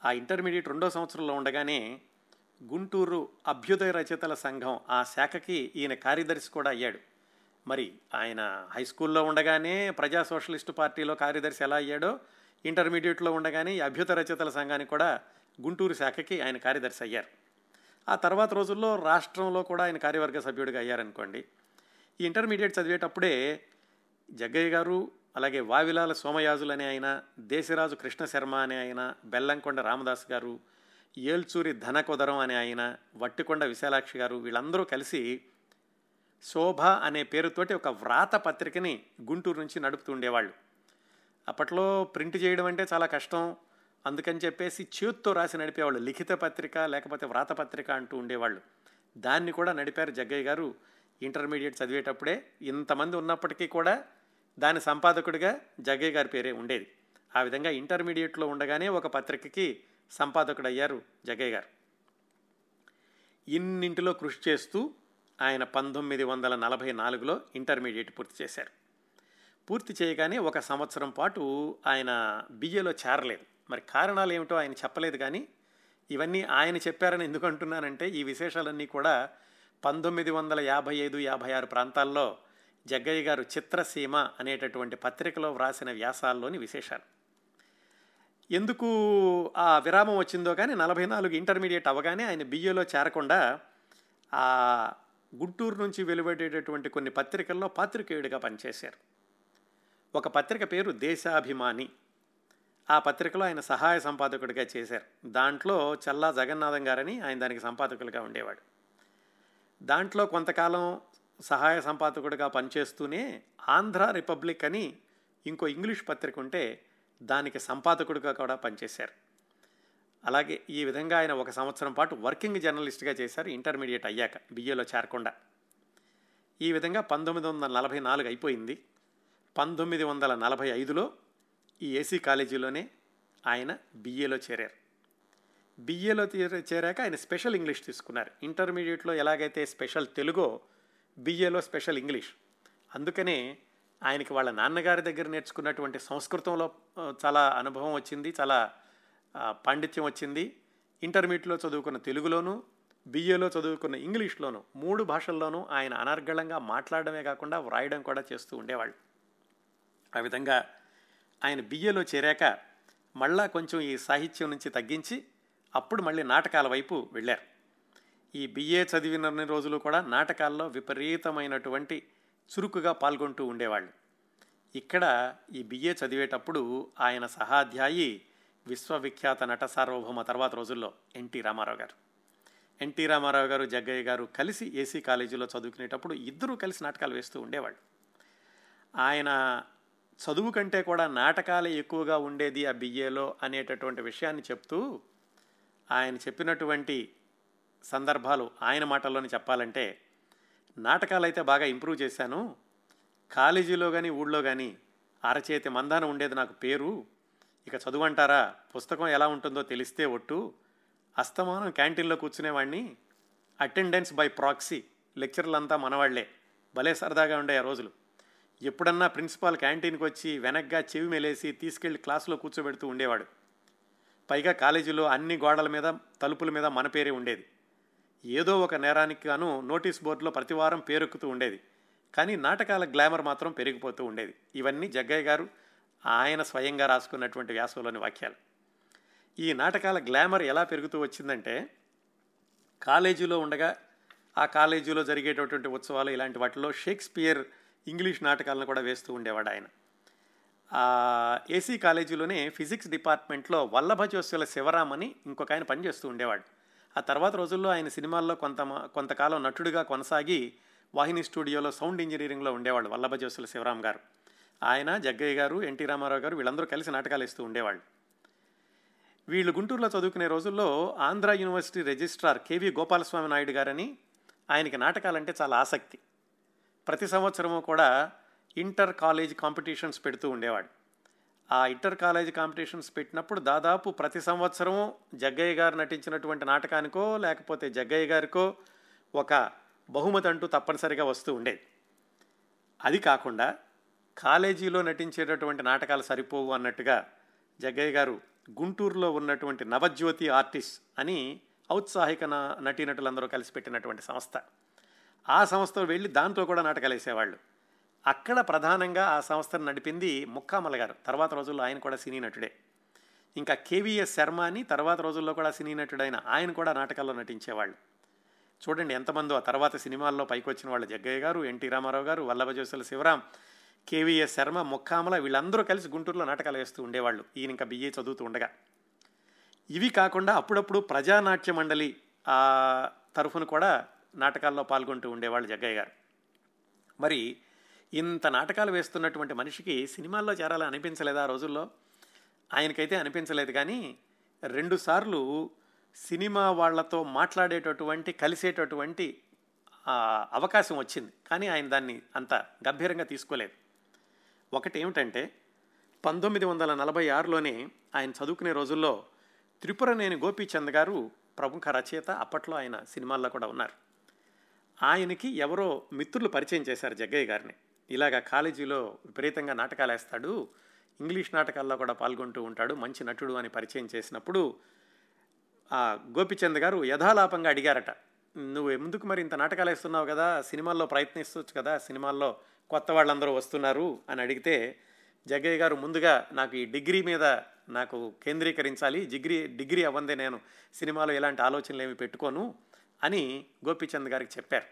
ఆ ఇంటర్మీడియట్ రెండో సంవత్సరంలో ఉండగానే గుంటూరు అభ్యుదయ రచయితల సంఘం ఆ శాఖకి ఈయన కార్యదర్శి కూడా అయ్యాడు. మరి ఆయన హై స్కూల్లో ఉండగానే ప్రజా సోషలిస్టు పార్టీలో కార్యదర్శి ఎలా అయ్యాడో ఇంటర్మీడియట్లో ఉండగానే అభ్యుత రచయితల సంఘానికి కూడా గుంటూరు శాఖకి ఆయన కార్యదర్శి అయ్యారు. ఆ తర్వాత రోజుల్లో రాష్ట్రంలో కూడా ఆయన కార్యవర్గ సభ్యుడిగా అయ్యారనుకోండి. ఈ ఇంటర్మీడియట్ చదివేటప్పుడే జగ్గయ్య గారు అలాగే వావిలాల సోమయాజులు అనే ఆయన దేశరాజు కృష్ణ శర్మ అనే ఆయన బెల్లంకొండ రామదాస్ గారు ఏల్చూరి ధనకొదరం అనే ఆయన వట్టికొండ విశాలాక్షి గారు వీళ్ళందరూ కలిసి శోభ అనే పేరుతోటి ఒక వ్రాత పత్రికని గుంటూరు నుంచి నడుపుతూ ఉండేవాళ్ళు. అప్పట్లో ప్రింట్ చేయడం అంటే చాలా కష్టం. అందుకని చెప్పేసి చేత్తో రాసి నడిపేవాళ్ళు. లిఖిత పత్రిక లేకపోతే వ్రాత పత్రిక అంటూ ఉండేవాళ్ళు. దాన్ని కూడా నడిపారు జగ్గయ్య గారు. ఇంటర్మీడియట్ చదివేటప్పుడే ఇంతమంది ఉన్నప్పటికీ కూడా దాని సంపాదకుడిగా జగ్గయ్య గారి పేరే ఉండేది. ఆ విధంగా ఇంటర్మీడియట్లో ఉండగానే ఒక పత్రికకి సంపాదకుడు అయ్యారు జగ్గయ్య గారు. ఇన్నింటిలో కృషి చేస్తూ ఆయన పంతొమ్మిది వందల నలభై నాలుగులో ఇంటర్మీడియట్ పూర్తి చేశారు. పూర్తి చేయగానే ఒక సంవత్సరం పాటు ఆయన బిఏలో చేరలేదు. మరి కారణాలు ఏమిటో ఆయన చెప్పలేదు కానీ ఇవన్నీ ఆయన చెప్పారని ఎందుకు అంటున్నానంటే ఈ విశేషాలన్నీ కూడా పంతొమ్మిది వందల యాభై ఐదు యాభై ఆరు ప్రాంతాల్లో జగ్గయ్య గారు చిత్రసీమ అనేటటువంటి పత్రికలో వ్రాసిన వ్యాసాల్లోని విశేషాలు. ఎందుకు ఆ విరామం వచ్చిందో కానీ నలభై నాలుగు ఇంటర్మీడియట్ అవగానే ఆయన బిఏలో చేరకుండా ఆ గుంటూరు నుంచి వెలువడేటటువంటి కొన్ని పత్రికల్లో పాత్రికేయుడిగా పనిచేశారు. ఒక పత్రిక పేరు దేశాభిమాని. ఆ పత్రికలో ఆయన సహాయ సంపాదకుడిగా చేశారు. దాంట్లో చల్లా జగన్నాథం గారని ఆయన దానికి సంపాదకులుగా ఉండేవాడు. దాంట్లో కొంతకాలం సహాయ సంపాదకుడిగా పనిచేస్తూనే ఆంధ్ర రిపబ్లిక్ అని ఇంకో ఇంగ్లీష్ పత్రిక ఉంటే దానికి సంపాదకుడిగా కూడా పనిచేశారు. అలాగే ఈ విధంగా ఆయన ఒక సంవత్సరం పాటు వర్కింగ్ జర్నలిస్ట్గా చేశారు ఇంటర్మీడియట్ అయ్యాక బిఏలో చేరకుండా. ఈ విధంగా పంతొమ్మిది వందల నలభై నాలుగు అయిపోయింది. పంతొమ్మిది వందల నలభై ఐదులో ఈ ఏసీ కాలేజీలోనే ఆయన బిఏలో చేరారు. బిఏలో చేరాక ఆయన స్పెషల్ ఇంగ్లీష్ తీసుకున్నారు. ఇంటర్మీడియట్లో ఎలాగైతే స్పెషల్ తెలుగో బిఏలో స్పెషల్ ఇంగ్లీష్. అందుకనే ఆయనకి వాళ్ళ నాన్నగారి దగ్గర నేర్చుకున్నటువంటి సంస్కృతంలో చాలా అనుభవం వచ్చింది చాలా పాండిత్యం వచ్చింది. ఇంటర్మీడియట్లో చదువుకున్న తెలుగులోను బిఏలో చదువుకున్న ఇంగ్లీష్లోను మూడు భాషల్లోనూ ఆయన అనర్గళంగా మాట్లాడమే కాకుండా వ్రాయడం కూడా చేస్తూ ఉండేవాళ్ళు. ఆ విధంగా ఆయన బిఏలో చేరాక మళ్ళా కొంచెం ఈ సాహిత్యం నుంచి తగ్గించి అప్పుడు మళ్ళీ నాటకాల వైపు వెళ్ళారు. ఈ బిఏ చదివిన రోజులు కూడా నాటకాల్లో విపరీతమైనటువంటి చురుకుగా పాల్గొంటూ ఉండేవాళ్ళు. ఇక్కడ ఈ బిఏ చదివేటప్పుడు ఆయన సహాధ్యాయి విశ్వవిఖ్యాత నట సార్వభౌమ తర్వాత రోజుల్లో ఎన్టీ రామారావు గారు. ఎన్టీ రామారావు గారు జగ్గయ్య గారు కలిసి ఏసీ కాలేజీలో చదువుకునేటప్పుడు ఇద్దరూ కలిసి నాటకాలు వేస్తూ ఉండేవాళ్ళు. ఆయన చదువు కంటే కూడా నాటకాలే ఎక్కువగా ఉండేది ఆ బిఏలో అనేటటువంటి విషయాన్ని చెప్తూ ఆయన చెప్పినటువంటి సందర్భాలు ఆయన మాటల్లోనే చెప్పాలంటే నాటకాలు అయితే బాగా ఇంప్రూవ్ చేశాను. కాలేజీలో కానీ ఊళ్ళో కానీ అరచేతి మందాన ఉండేది నాకు పేరు. ఇక చదువు అంటారా పుస్తకం ఎలా ఉంటుందో తెలిస్తే ఒట్టు. అస్తమానం క్యాంటీన్లో కూర్చునేవాడిని అటెండెన్స్ బై ప్రాక్సీ. లెక్చర్లంతా మనవాళ్ళే. భలే సరదాగా ఉండే ఆ రోజులు. ఎప్పుడన్నా ప్రిన్సిపాల్ క్యాంటీన్కి వచ్చి వెనక్గా చెవి మెలేసి తీసుకెళ్ళి క్లాసులో కూర్చోబెడుతూ ఉండేవాడు. పైగా కాలేజీలో అన్ని గోడల మీద తలుపుల మీద మన పేరే ఉండేది. ఏదో ఒక నేరానికి గాను నోటీస్ బోర్డులో ప్రతివారం పేరెక్కుతూ ఉండేది. కానీ నాటకాల గ్లామర్ మాత్రం పెరిగిపోతూ ఉండేది. ఇవన్నీ జగ్గయ్య గారు ఆయన స్వయంగా రాసుకున్నటువంటి వ్యాసంలోని వాక్యాలు. ఈ నాటకాల గ్లామర్ ఎలా పెరుగుతూ వచ్చిందంటే కాలేజీలో ఉండగా ఆ కాలేజీలో జరిగేటటువంటి ఉత్సవాలు ఇలాంటి వాటిలో షేక్స్పియర్ ఇంగ్లీష్ నాటకాలను కూడా వేస్తూ ఉండేవాడు ఆయన. ఏసీ కాలేజీలోనే ఫిజిక్స్ డిపార్ట్మెంట్లో వల్లభజోస్యుల శివరామ్ అని ఇంకొక ఆయన పనిచేస్తూ ఉండేవాడు. ఆ తర్వాత రోజుల్లో ఆయన సినిమాల్లో కొంత కొంతకాలం నటుడిగా కొనసాగి వాహిని స్టూడియోలో సౌండ్ ఇంజనీరింగ్లో ఉండేవాడు వల్లభజోసుల శివరామ్ గారు. ఆయన జగ్గయ్య గారు ఎన్టీ రామారావు గారు వీళ్ళందరూ కలిసి నాటకాలు ఇస్తూ ఉండేవాళ్ళు. వీళ్ళు గుంటూరులో చదువుకునే రోజుల్లో Andhra university registrar K V Gopalaswamy Naidu గారని ఆయనకి నాటకాలంటే చాలా ఆసక్తి. ప్రతి సంవత్సరము కూడా ఇంటర్ కాలేజ్ కాంపిటీషన్స్ పెడుతూ ఉండేవాడు. ఆ ఇంటర్ కాలేజ్ కాంపిటీషన్స్ పెట్టినప్పుడు దాదాపు ప్రతి సంవత్సరము జగ్గయ్య గారు నటించినటువంటి నాటకానికో లేకపోతే జగ్గయ్య గారికో ఒక బహుమతి అంటూ తప్పనిసరిగా వస్తూ ఉండేది. అది కాకుండా కాలేజీలో నటించేటటువంటి నాటకాలు సరిపోవు అన్నట్టుగా జగ్గయ్య గారు గుంటూరులో ఉన్నటువంటి నవజ్యోతి ఆర్టిస్ట్ అని ఔత్సాహిక నటీనటులందరూ కలిసి పెట్టినటువంటి సంస్థ. ఆ సంస్థ వెళ్ళి దాంతో కూడా నాటకాలు వేసేవాళ్ళు. అక్కడ ప్రధానంగా ఆ సంస్థను నడిపింది ముక్కామల గారు. తర్వాత రోజుల్లో ఆయన కూడా సినీ నటుడే. ఇంకా కేవీఎస్ శర్మ అని తర్వాత రోజుల్లో కూడా సినీ నటుడైన ఆయన కూడా నాటకాల్లో నటించేవాళ్ళు. చూడండి ఎంతమందో ఆ తర్వాత సినిమాల్లో పైకి వచ్చిన వాళ్ళు జగ్గయ్య గారు ఎన్టీ రామారావు గారు Vallabhajosyula Sivaram K V S Sarma Mukkamala వీళ్ళందరూ కలిసి గుంటూరులో నాటకాలు వేస్తూ ఉండేవాళ్ళు. ఈయన ఇంకా బిఏ చదువుతూ ఉండగా. ఇవి కాకుండా అప్పుడప్పుడు ప్రజానాట్య మండలి ఆ తరఫున కూడా నాటకాల్లో పాల్గొంటూ ఉండేవాళ్ళు జగ్గయ్య గారు. మరి ఇంత నాటకాలు వేస్తున్నటువంటి మనిషికి సినిమాల్లో చేరాలని అనిపించలేదు ఆ రోజుల్లో? ఆయనకైతే అనిపించలేదు కానీ రెండుసార్లు సినిమా వాళ్ళతో మాట్లాడేటటువంటి కలిసేటటువంటి అవకాశం వచ్చింది. కానీ ఆయన దాన్ని అంత గంభీరంగా తీసుకోలేదు. ఒకటి ఏమిటంటే పంతొమ్మిది వందల నలభై ఆరులోనే ఆయన చదువుకునే రోజుల్లో త్రిపురనేని గోపీచంద్ గారు ప్రముఖ రచయిత అప్పట్లో ఆయన సినిమాల్లో కూడా ఉన్నారు. ఆయనకి ఎవరో మిత్రులు పరిచయం చేశారు జగ్గయ్య గారిని. ఇలాగా కాలేజీలో విపరీతంగా నాటకాలు వేస్తాడు ఇంగ్లీష్ నాటకాల్లో కూడా పాల్గొంటూ ఉంటాడు మంచి నటుడు అని పరిచయం చేసినప్పుడు ఆ గోపిచంద్ గారు యథాలాపంగా అడిగారట నువ్వు ఎందుకు మరి ఇంత నాటకాలు వేస్తున్నావు కదా? సినిమాల్లో ప్రయత్నిస్తూ కదా? సినిమాల్లో కొత్త వాళ్ళందరూ వస్తున్నారు అని అడిగితే జగ్గయ్య గారు ముందుగా నాకు ఈ డిగ్రీ మీద నాకు కేంద్రీకరించాలి. డిగ్రీ డిగ్రీ అవ్వందే నేను. సినిమాలో ఎలాంటి ఆలోచనలు ఏమి పెట్టుకోను అని గోపీచంద్ గారికి చెప్పారు.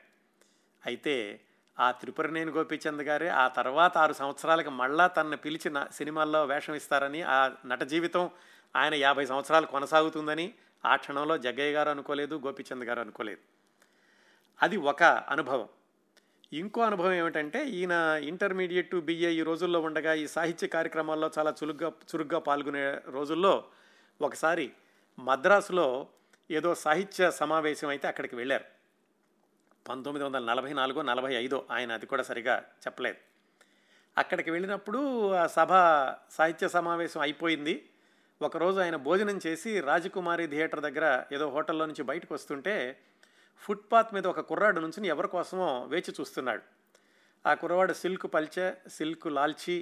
అయితే ఆ త్రిపురనేని గోపీచంద్ గారే ఆ తర్వాత ఆరు సంవత్సరాలకు మళ్ళా తనను పిలిచిన సినిమాల్లో వేషం ఇస్తారని ఆ నట జీవితం ఆయన యాభై సంవత్సరాలు కొనసాగుతుందని ఆ క్షణంలో జగ్గయ్య గారు అనుకోలేదు గోపీచంద్ గారు అనుకోలేదు. అది ఒక అనుభవం. ఇంకో అనుభవం ఏమిటంటే ఈయన ఇంటర్మీడియట్ టు బిఏ ఈ రోజుల్లో ఉండగా ఈ సాహిత్య కార్యక్రమాల్లో చాలా చురుగ్గా చురుగ్గా పాల్గొనే రోజుల్లో ఒకసారి మద్రాసులో ఏదో సాహిత్య సమావేశం అయితే అక్కడికి వెళ్ళారు. పంతొమ్మిది వందల నలభై నాలుగో నలభై ఐదో ఆయన అది కూడా సరిగా చెప్పలేదు. అక్కడికి వెళ్ళినప్పుడు ఆ సభ సాహిత్య సమావేశం అయిపోయింది. ఒకరోజు ఆయన భోజనం చేసి రాజకుమారి థియేటర్ దగ్గర ఏదో హోటల్లో నుంచి బయటకు వస్తుంటే ఫుట్పాత్ మీద ఒక కుర్రాడు నుంచి ఎవరి కోసమో వేచి చూస్తున్నాడు. ఆ కుర్రవాడు సిల్క్ పల్చె సిల్క్ లాల్చి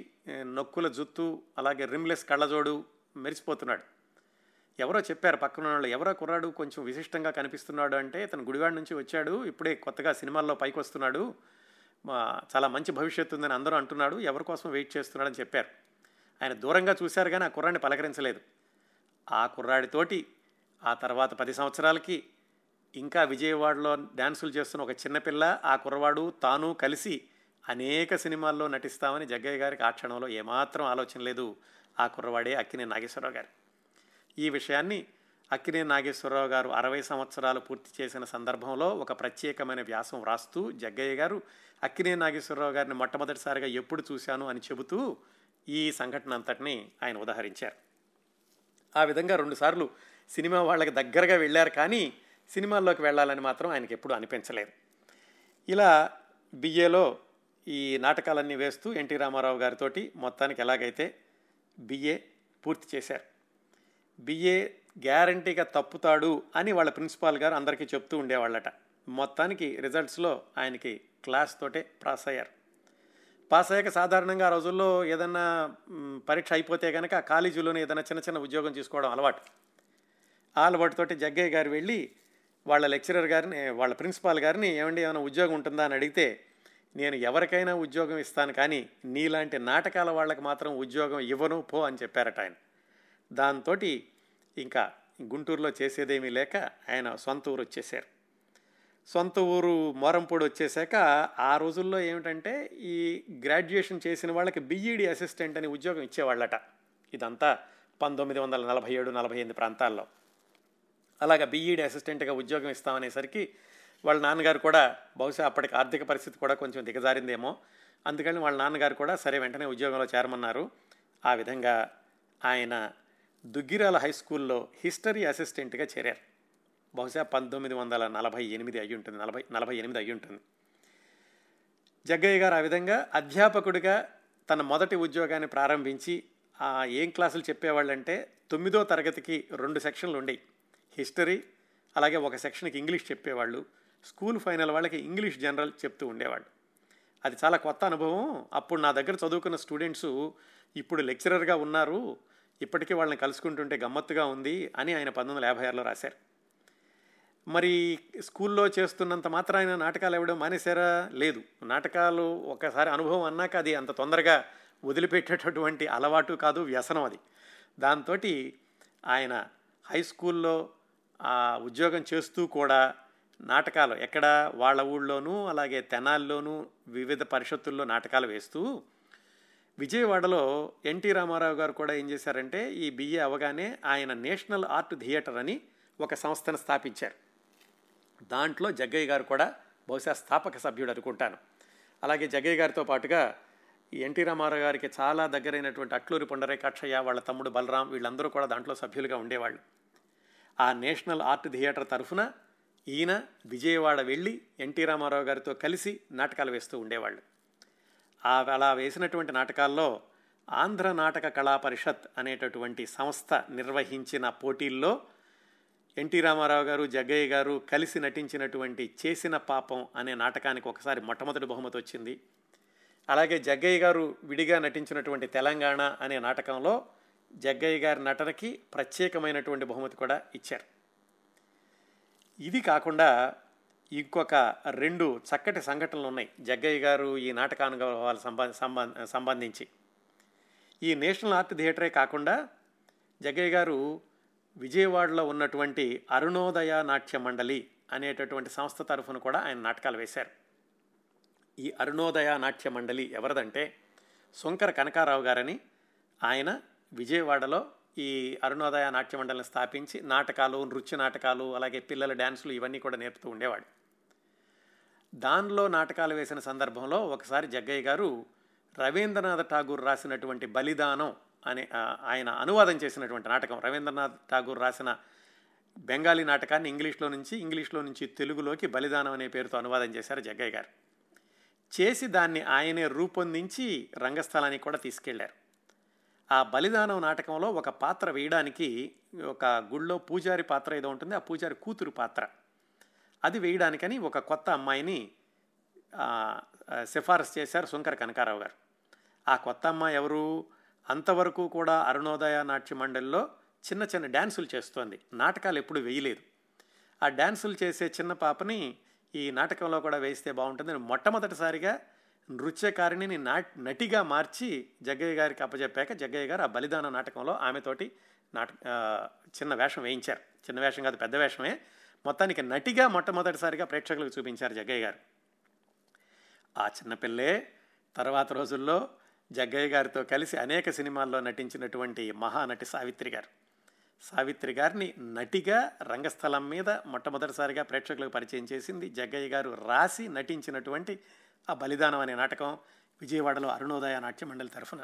నొక్కుల జుత్తు అలాగే రిమ్లెస్ కళ్ళజోడు మెరిసిపోతున్నాడు. ఎవరో చెప్పారు పక్కన వాళ్ళు ఎవరో కుర్రాడు? కొంచెం విశిష్టంగా కనిపిస్తున్నాడు అంటే ఇతను గుడివాడ నుంచి వచ్చాడు ఇప్పుడే కొత్తగా సినిమాల్లో పైకి వస్తున్నాడు చాలా మంచి భవిష్యత్తు ఉందని అందరూ అంటున్నాడు ఎవరి కోసం వెయిట్ చేస్తున్నాడని చెప్పారు. ఆయన దూరంగా చూశారు కానీ ఆ కుర్రాడిని పలకరించలేదు. ఆ కుర్రాడితోటి ఆ తర్వాత పది సంవత్సరాలకి ఇంకా విజయవాడలో డ్యాన్సులు చేస్తున్న ఒక చిన్నపిల్ల ఆ కుర్రవాడు తాను కలిసి అనేక సినిమాల్లో నటిస్తామని జగ్గయ్య గారికి ఆ క్షణంలో ఏమాత్రం ఆలోచన లేదు. ఆ కుర్రవాడే అక్కినే నాగేశ్వరరావు గారు. ఈ విషయాన్ని అక్కినే నాగేశ్వరరావు గారు అరవై సంవత్సరాలు పూర్తి చేసిన సందర్భంలో ఒక ప్రత్యేకమైన వ్యాసం వ్రాస్తూ జగ్గయ్య గారు అక్కినే నాగేశ్వరరావు గారిని మొట్టమొదటిసారిగా ఎప్పుడు చూశాను? అని చెబుతూ ఈ సంఘటన అంతటిని ఆయన ఉదాహరించారు. ఆ విధంగా రెండుసార్లు సినిమా వాళ్ళకి దగ్గరగా వెళ్ళారు కానీ సినిమాల్లోకి వెళ్ళాలని మాత్రం ఆయనకి ఎప్పుడూ అనిపించలేదు. ఇలా బిఏలో ఈ నాటకాలన్నీ వేస్తూ ఎన్టీ రామారావు గారితోటి మొత్తానికి ఎలాగైతే బిఏ పూర్తి చేశారు. బిఏ గ్యారంటీగా తప్పుతాడు అని వాళ్ళ ప్రిన్సిపాల్ గారు అందరికీ చెప్తూ ఉండేవాళ్ళట. మొత్తానికి రిజల్ట్స్లో ఆయనకి క్లాస్ తోటే పాస్ అయ్యారు. పాస్ అయ్యాక సాధారణంగా ఆ రోజుల్లో ఏదన్నా పరీక్ష అయిపోతే కనుక కాలేజీలోనే ఏదైనా చిన్న చిన్న ఉద్యోగం తీసుకోవడం అలవాటు. ఆ అలవాటుతోటి జగ్గయ్య గారు వెళ్ళి వాళ్ళ లెక్చరర్ గారిని వాళ్ళ ప్రిన్సిపాల్ గారిని ఏమండి ఏమైనా ఉద్యోగం ఉంటుందా? అని అడిగితే నేను ఎవరికైనా ఉద్యోగం ఇస్తాను కానీ నీలాంటి నాటకాల వాళ్ళకి మాత్రం ఉద్యోగం ఇవ్వను పో అని చెప్పారట ఆయన. దాంతో ఇంకా గుంటూరులో చేసేదేమీ లేక ఆయన సొంత ఊరు వచ్చేసారు. సొంత ఊరు మోరంపూడి వచ్చేసాక ఆ రోజుల్లో ఏమిటంటే ఈ గ్రాడ్యుయేషన్ చేసిన వాళ్ళకి బిఈడి అసిస్టెంట్ అని ఉద్యోగం ఇచ్చేవాళ్ళట. ఇదంతా పంతొమ్మిది వందల నలభై ఏడు నలభై ఎనిమిది ప్రాంతాల్లో. అలాగా బీఈడి అసిస్టెంట్గా ఉద్యోగం ఇస్తామనేసరికి వాళ్ళ నాన్నగారు కూడా బహుశా అప్పటికి ఆర్థిక పరిస్థితి కూడా కొంచెం దిగజారిందేమో. అందుకని వాళ్ళ నాన్నగారు కూడా సరే వెంటనే ఉద్యోగంలో చేరమన్నారు. ఆ విధంగా ఆయన దుగ్గిరాల హై స్కూల్లో హిస్టరీ అసిస్టెంట్గా చేరారు. బహుశా పంతొమ్మిది వందల నలభై ఎనిమిది అయి ఉంటుంది నలభై నలభై ఎనిమిది అయి ఉంటుంది జగ్గయ్య గారు ఆ విధంగా అధ్యాపకుడిగా తన మొదటి ఉద్యోగాన్ని ప్రారంభించి ఏం క్లాసులు చెప్పేవాళ్ళంటే తొమ్మిదో తరగతికి రెండు సెక్షన్లు ఉండేవి హిస్టరీ అలాగే ఒక సెక్షన్కి ఇంగ్లీష్ చెప్పేవాళ్ళు. స్కూల్ ఫైనల్ వాళ్ళకి ఇంగ్లీష్ జనరల్ చెప్తూ ఉండేవాళ్ళు. అది చాలా కొత్త అనుభవం. అప్పుడు నా దగ్గర చదువుకున్న స్టూడెంట్స్ ఇప్పుడు లెక్చరర్గా ఉన్నారు. ఇప్పటికీ వాళ్ళని కలుసుకుంటుంటే గమ్మత్తుగా ఉంది అని ఆయన పంతొమ్మిది వందల యాభై ఆరులో రాశారు. మరి స్కూల్లో చేస్తున్నంత మాత్రం ఆయన నాటకాలు ఇవ్వడం మానేశారా? లేదు. నాటకాలు ఒకసారి అనుభవం అన్నాక అది అంత తొందరగా వదిలిపెట్టేటటువంటి అలవాటు కాదు వ్యసనం అది. దాంతో ఆయన హై స్కూల్లో ఉద్యోగం చేస్తూ కూడా నాటకాలు ఎక్కడ వాళ్ళ ఊళ్ళోనూ అలాగే తెనాల్లోనూ వివిధ పరిషత్తుల్లో నాటకాలు వేస్తూ విజయవాడలో ఎన్టీ రామారావు గారు కూడా ఏం చేశారంటే ఈ బిఏ అవగానే ఆయన నేషనల్ ఆర్ట్ థియేటర్ అని ఒక సంస్థను స్థాపించారు. దాంట్లో జగ్గయ్య గారు కూడా బహుశా స్థాపక సభ్యుడు అనుకుంటాను. అలాగే జగ్గయ్య గారితో పాటుగా ఎన్టీ రామారావు గారికి చాలా దగ్గరైనటువంటి అట్లూరి పుండరేకాక్షయ్య వాళ్ళ తమ్ముడు బలరాం వీళ్ళందరూ కూడా దాంట్లో సభ్యులుగా ఉండేవాళ్ళు. ఆ నేషనల్ ఆర్ట్ థియేటర్ తరఫున ఈయన విజయవాడ వెళ్ళి ఎన్టీ రామారావు గారితో కలిసి నాటకాలు వేస్తూ ఉండేవాళ్ళు. ఆ అలా వేసినటువంటి నాటకాల్లో ఆంధ్ర నాటక కళా పరిషత్ అనేటటువంటి సంస్థ నిర్వహించిన పోటీల్లో ఎన్టీ రామారావు గారు జగ్గయ్య గారు కలిసి నటించినటువంటి చేసిన పాపం అనే నాటకానికి ఒకసారి మొట్టమొదటి బహుమతి వచ్చింది. అలాగే జగ్గయ్య గారు విడిగా నటించినటువంటి తెలంగాణ అనే నాటకంలో జగ్గయ్య గారి నటనకి ప్రత్యేకమైనటువంటి బహుమతి కూడా ఇచ్చారు. ఇది కాకుండా ఇంకొక రెండు చక్కటి సంఘటనలు ఉన్నాయి జగ్గయ్య గారు ఈ నాటకానుభవాలు సంబంధ సంబంధించి. ఈ నేషనల్ ఆర్ట్ థియేటరే కాకుండా జగ్గయ్య గారు విజయవాడలో ఉన్నటువంటి అరుణోదయ నాట్య మండలి అనేటటువంటి సంస్థ తరఫున కూడా ఆయన నాటకాలు వేశారు. ఈ అరుణోదయ నాట్య మండలి ఎవరిదంటే శంకర కనకారావు గారని ఆయన విజయవాడలో ఈ అరుణోదయ నాట్య మండలిని స్థాపించి నాటకాలు నృత్య నాటకాలు అలాగే పిల్లల డ్యాన్సులు ఇవన్నీ కూడా నేర్పుతూ ఉండేవాడు. దానిలో నాటకాలు వేసిన సందర్భంలో ఒకసారి జగ్గయ్య గారు రవీంద్రనాథ్ ఠాగూర్ రాసినటువంటి బలిదానం అనే ఆయన అనువాదం చేసినటువంటి నాటకం. రవీంద్రనాథ్ ఠాగూర్ రాసిన బెంగాలీ నాటకాన్ని ఇంగ్లీష్లో నుంచి ఇంగ్లీష్లో నుంచి తెలుగులోకి బలిదానం అనే పేరుతో అనువాదం చేశారు జగ్గయ్య గారు. చేసి దాన్ని ఆయనే రూపొందించి రంగస్థలానికి కూడా తీసుకెళ్ళారు. ఆ బలిదానం నాటకంలో ఒక పాత్ర వేయడానికి ఒక గుళ్ళో పూజారి పాత్ర ఏదో ఉంటుంది ఆ పూజారి కూతురు పాత్ర. అది వేయడానికని ఒక కొత్త అమ్మాయిని సిఫారసు చేశారు శంకర్ కనకారావు గారు. ఆ కొత్త అమ్మాయి ఎవరు? అంతవరకు కూడా అరుణోదయ నాట్య మండలిలో చిన్న చిన్న డ్యాన్సులు చేస్తోంది. నాటకాలు ఎప్పుడు వేయలేదు. ఆ డ్యాన్సులు చేసే చిన్న పాపని ఈ నాటకంలో కూడా వేస్తే బాగుంటుంది. మొట్టమొదటిసారిగా నృత్యకారిణిని నా నటిగా మార్చి జగ్గయ్య గారికి అప్పచెప్పాక జగ్గయ్య గారు ఆ బలిదాన నాటకంలో ఆమెతోటి నాట చిన్న వేషం వేయించారు. చిన్న వేషం కాదు పెద్ద వేషమే. మొత్తానికి నటిగా మొట్టమొదటిసారిగా ప్రేక్షకులకు చూపించారు జగ్గయ్య గారు. ఆ చిన్నపిల్లే తర్వాత రోజుల్లో జగ్గయ్య గారితో కలిసి అనేక సినిమాల్లో నటించినటువంటి మహానటి సావిత్రి గారు. సావిత్రి గారిని నటిగా రంగస్థలం మీద మొట్టమొదటిసారిగా ప్రేక్షకులకు పరిచయం చేసింది జగ్గయ్య గారు రాసి నటించినటువంటి ఆ బలిదానం అనే నాటకం విజయవాడలో అరుణోదయ నాట్య మండలి తరఫున.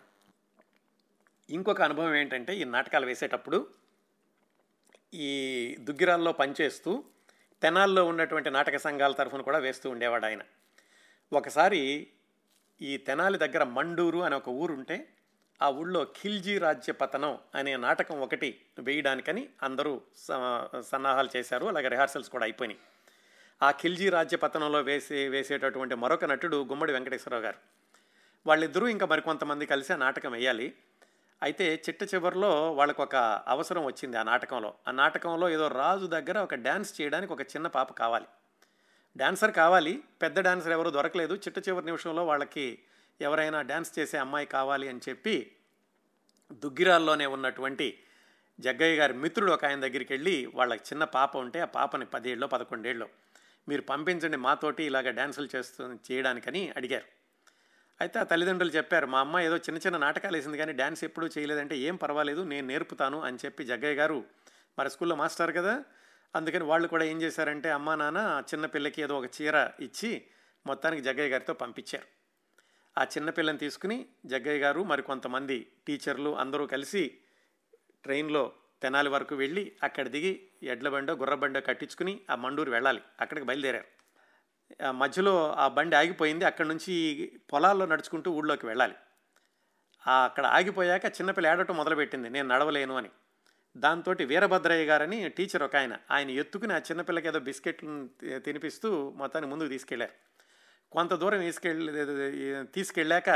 ఇంకొక అనుభవం ఏంటంటే ఈ నాటకాలు వేసేటప్పుడు ఈ దుగ్గిరాల్లో పనిచేస్తూ తెనాల్లో ఉన్నటువంటి నాటక సంఘాల తరఫున కూడా వేస్తూ ఉండేవాడు ఆయన. ఒకసారి ఈ తెనాలి దగ్గర మండూరు అనే ఒక ఊరుంటే ఆ ఊళ్ళో ఖిల్జీ రాజ్య పతనం అనే నాటకం ఒకటి వేయడానికని అందరూ సన్నాహాలు చేశారు. అలాగే రిహార్సల్స్ కూడా అయిపోయినాయి. ఆ ఖిల్జీ రాజ్య పతనంలో వేసే వేసేటటువంటి మరొక నటుడు గుమ్మడి వెంకటేశ్వరరావు గారు. వాళ్ళిద్దరూ ఇంకా మరికొంతమంది కలిసి ఆ నాటకం వేయాలి. అయితే చిట్ట చివరిలో వాళ్ళకు ఒక అవసరం వచ్చింది ఆ నాటకంలో. ఆ నాటకంలో ఏదో రాజు దగ్గర ఒక డ్యాన్స్ చేయడానికి ఒక చిన్న పాప కావాలి. డాన్సర్ కావాలి పెద్ద డాన్సర్ ఎవరు దొరకలేదు చిట్ట చివరి నిమిషంలో వాళ్ళకి ఎవరైనా డ్యాన్స్ చేసే అమ్మాయి కావాలి అని చెప్పి దుగ్గిరాల్లోనే ఉన్నటువంటి జగ్గయ్య గారి మిత్రుడు ఒక ఆయన దగ్గరికి వెళ్ళి వాళ్ళకి చిన్న పాప ఉంటే ఆ పాపని పదేళ్ళు పదకొండేళ్ళు మీరు పంపించండి మాతోటి ఇలాగ డ్యాన్సులు చేస్తూ చేయడానికని అడిగారు. అయితే ఆ తల్లిదండ్రులు చెప్పారు మా అమ్మ ఏదో చిన్న చిన్న నాటకాలు వేసింది కానీ డ్యాన్స్ ఎప్పుడూ చేయలేదంటే ఏం పర్వాలేదు నేను నేర్పుతాను అని చెప్పి జగ్గయ్య గారు మరి స్కూల్లో మాస్టర్ కదా అందుకని వాళ్ళు కూడా ఏం చేశారంటే అమ్మా నాన్న చిన్న పిల్లకి ఏదో ఒక చీర ఇచ్చి మొత్తానికి జగ్గయ్య గారితో పంపించారు. ఆ చిన్నపిల్లని తీసుకుని జగ్గయ్య గారు మరి కొంతమంది టీచర్లు అందరూ కలిసి ట్రైన్లో తెనాలి వరకు వెళ్ళి అక్కడ దిగి ఎడ్ల బండో గుర్ర బండో కట్టించుకుని ఆ మండూరు వెళ్ళాలి. అక్కడికి బయలుదేరారు. ఆ మధ్యలో ఆ బండి ఆగిపోయింది. అక్కడ నుంచి పొలాల్లో నడుచుకుంటూ ఊళ్ళోకి వెళ్ళాలి. అక్కడ ఆగిపోయాక చిన్నపిల్ల ఏడటం మొదలుపెట్టింది. నేను నడవలేను అని. దాంతో వీరభద్రయ్య గారని టీచర్ ఒక ఆయన ఆయన ఎత్తుకుని ఆ చిన్నపిల్లకి ఏదో బిస్కెట్లు తినిపిస్తూ మొత్తాన్ని ముందుకు తీసుకెళ్ళారు. కొంత దూరం తీసుకెళ్ళి తీసుకెళ్ళాక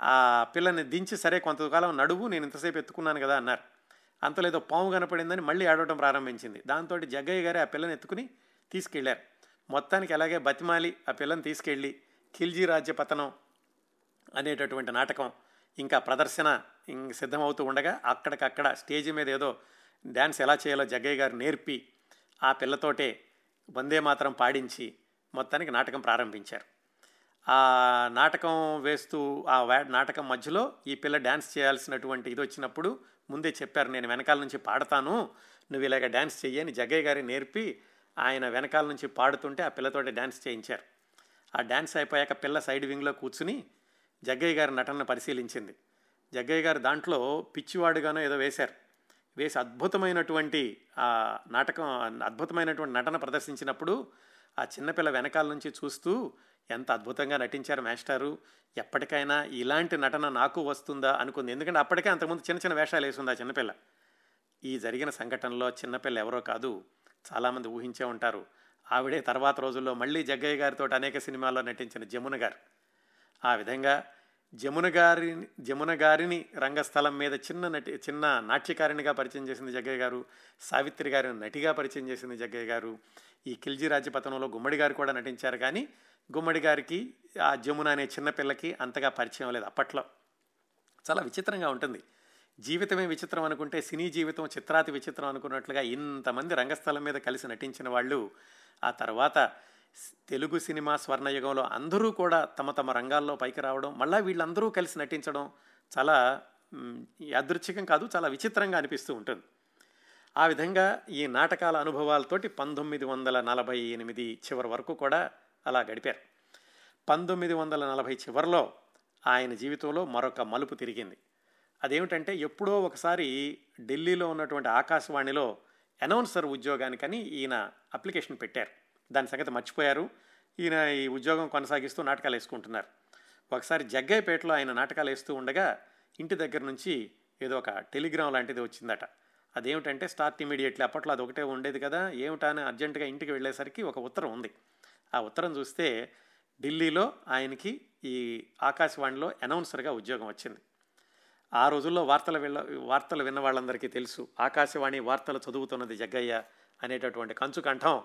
ఆ పిల్లని దించి సరే కొంతకాలం నడువు నేను ఇంతసేపు ఎత్తుకున్నాను కదా అన్నారు. అంతలో ఏదో పాము కనపడిందని మళ్ళీ ఆడవటం ప్రారంభించింది. దాంతో జగ్గయ్య గారే ఆ పిల్లని ఎత్తుకుని తీసుకెళ్ళారు. మొత్తానికి అలాగే బతిమాలి ఆ పిల్లని తీసుకెళ్ళి ఖిల్జీ రాజ్య పతనం అనేటటువంటి నాటకం ఇంకా ప్రదర్శన సిద్ధమవుతూ ఉండగా అక్కడికక్కడ స్టేజ్ మీద ఏదో డ్యాన్స్ ఎలా చేయాలో జగ్గయ్య గారు నేర్పి ఆ పిల్లతోటే వందే మాత్రం పాడించి మొత్తానికి నాటకం ప్రారంభించారు. ఆ నాటకం వేస్తూ ఆ నాటకం మధ్యలో ఈ పిల్ల డ్యాన్స్ చేయాల్సినటువంటి ఇది వచ్చినప్పుడు ముందే చెప్పారు నేను వెనకాల నుంచి పాడతాను నువ్వు ఇలాగ డ్యాన్స్ చెయ్యని జగ్గయ్య గారి నేర్పి ఆయన వెనకాల నుంచి పాడుతుంటే ఆ పిల్లతోటి డ్యాన్స్ చేయించారు. ఆ డ్యాన్స్ అయిపోయాక పిల్ల సైడ్ వింగ్లో కూర్చుని జగ్గయ్య గారి నటనను పరిశీలించింది. జగ్గయ్య గారు దాంట్లో పిచ్చివాడుగానో ఏదో వేశారు. వేసి అద్భుతమైనటువంటి ఆ నాటకం అద్భుతమైనటువంటి నటన ప్రదర్శించినప్పుడు ఆ చిన్నపిల్ల వెనకాల నుంచి చూస్తూ ఎంత అద్భుతంగా నటించారు మాస్టారు. ఎప్పటికైనా ఇలాంటి నటన నాకు వస్తుందా? అనుకుంది. ఎందుకంటే అప్పటికే అంతకుముందు చిన్న చిన్న వేషాలు వేసింది ఆ చిన్నపిల్ల. ఈ జరిగిన సంఘటనలో చిన్నపిల్ల ఎవరో కాదు చాలామంది ఊహించే ఉంటారు. ఆవిడే తర్వాత రోజుల్లో మళ్ళీ జగ్గయ్య గారితో అనేక సినిమాల్లో నటించిన జమున గారు. ఆ విధంగా జమున గారి జమున గారిని రంగస్థలం మీద చిన్న నటి చిన్న నాట్యకారిణిగా పరిచయం చేసింది జగ్గయ్య గారు సావిత్రి గారిని నటిగా పరిచయం చేసింది జగ్గయ్య గారు ఈ ఖిల్జీ రాజ్యపతనంలో గుమ్మడి గారు కూడా నటించారు. కానీ గుమ్మడి గారికి ఆ జమున అనే చిన్నపిల్లకి అంతగా పరిచయం లేదు అప్పట్లో. చాలా విచిత్రంగా ఉంటుంది. జీవితమే విచిత్రం అనుకుంటే సినీ జీవితం చిత్రాతి విచిత్రం అనుకున్నట్లుగా ఇంతమంది రంగస్థలం మీద కలిసి నటించిన వాళ్ళు ఆ తర్వాత తెలుగు సినిమా స్వర్ణయుగంలో అందరూ కూడా తమ తమ రంగాల్లో పైకి రావడం మళ్ళీ వీళ్ళందరూ కలిసి నటించడం చాలా యాదృచ్ఛికం కాదు చాలా విచిత్రంగా అనిపిస్తూ ఉంటుంది. ఆ విధంగా ఈ నాటకాల అనుభవాలతోటి పంతొమ్మిది వందల నలభై ఎనిమిది చివరి వరకు కూడా అలా గడిపారు. పంతొమ్మిది వందల నలభై చివరిలో ఆయన జీవితంలో మరొక మలుపు తిరిగింది. అదేమిటంటే ఎప్పుడో ఒకసారి ఢిల్లీలో ఉన్నటువంటి ఆకాశవాణిలో అనౌన్సర్ ఉద్యోగానికని ఈయన అప్లికేషన్ పెట్టారు. దాని సంగతి మర్చిపోయారు. ఈయన ఈ ఉద్యోగం కొనసాగిస్తూ నాటకాలు వేసుకుంటున్నారు. ఒకసారి జగ్గైపేటలో ఆయన నాటకాలు వేస్తూ ఉండగా ఇంటి దగ్గర నుంచి ఏదో ఒక టెలిగ్రామ్ లాంటిది వచ్చిందట. అదేమిటంటే స్టార్ట్ ఇమీడియట్లీ అప్పట్లో అది ఒకటే ఉండేది కదా ఏమిటా అని అర్జెంటుగా ఇంటికి వెళ్ళేసరికి ఒక ఉత్తరం ఉంది. ఆ ఉత్తరం చూస్తే ఢిల్లీలో ఆయనకి ఈ ఆకాశవాణిలో అనౌన్సర్గా ఉద్యోగం వచ్చింది. ఆ రోజుల్లో వార్తలు వెళ్ళ వార్తలు విన్న వాళ్ళందరికీ తెలుసు ఆకాశవాణి వార్తలు చదువుతున్నది జగ్గయ్య అనేటటువంటి కంచు కంఠం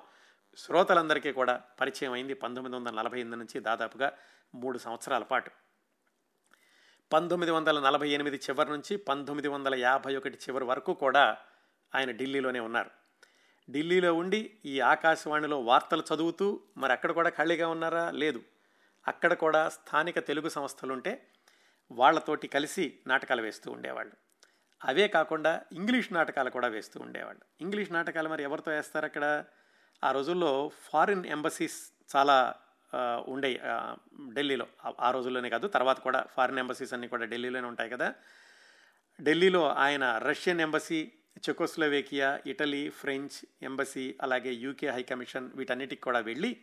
శ్రోతలందరికీ కూడా పరిచయం అయింది పంతొమ్మిది వందల నలభై ఎనిమిది నుంచి దాదాపుగా మూడు సంవత్సరాల పాటు. పంతొమ్మిది వందల నలభై ఎనిమిది చివరి నుంచి పంతొమ్మిది వందల యాభై ఒకటి చివరి వరకు కూడా ఆయన ఢిల్లీలోనే ఉన్నారు. ఢిల్లీలో ఉండి ఈ ఆకాశవాణిలో వార్తలు చదువుతూ మరి అక్కడ కూడా ఖాళీగా ఉన్నారా? లేదు. అక్కడ కూడా స్థానిక తెలుగు సంస్థలుంటే వాళ్ళతోటి కలిసి నాటకాలు వేస్తూ ఉండేవాళ్ళు. అవే కాకుండా ఇంగ్లీష్ నాటకాలు కూడా వేస్తూ ఉండేవాళ్ళు. ఇంగ్లీష్ నాటకాలు మరి ఎవరితో వేస్తారు అక్కడ? ఆ రోజుల్లో ఫారిన్ ఎంబసీస్ చాలా ఉండే ఢిల్లీలో. ఆ రోజుల్లోనే కాదు తర్వాత కూడా ఫారిన్ ఎంబసీస్ అన్నీ కూడా ఢిల్లీలోనే ఉంటాయి కదా. ఢిల్లీలో ఆయన Russian embassy Czechoslovakia Italy French embassy అలాగే యూకే హై కమిషన్ వీటన్నిటికి కూడా వెళ్ళి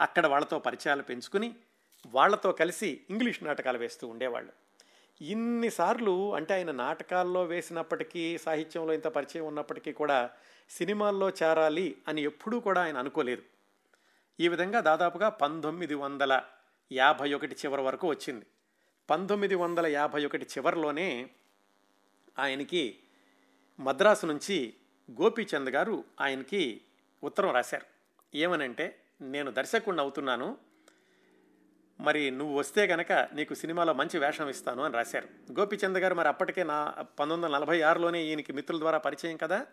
అక్కడ వాళ్ళతో పరిచయాలు పెంచుకుని వాళ్ళతో కలిసి ఇంగ్లీష్ నాటకాలు వేస్తూ ఉండేవాళ్ళు. ఇన్నిసార్లు అంటే ఆయన నాటకాల్లో వేసినప్పటికీ సాహిత్యంలో ఇంత పరిచయం ఉన్నప్పటికీ కూడా సినిమాల్లో చేరాలి అని ఎప్పుడూ కూడా ఆయన అనుకోలేదు. ఈ విధంగా దాదాపుగా పంతొమ్మిది వందల యాభై ఒకటి చివరి వరకు వచ్చింది. పంతొమ్మిది వందల యాభై ఒకటి చివరిలోనే ఆయనకి మద్రాసు నుంచి గోపీచంద్ గారు ఆయనకి ఉత్తరం రాశారు. ఏమనంటే నేను దర్శకుడిని అవుతున్నాను. మరి నువ్వు వస్తే కనుక నీకు సినిమాలో మంచి వేషం ఇస్తాను అని రాశారు. గోపీచంద్ గారు మరి అప్పటికే నా పంతొమ్మిది వందల నలభై ఆరులోనే ఈయనకి మిత్రుల ద్వారా పరిచయం కదా?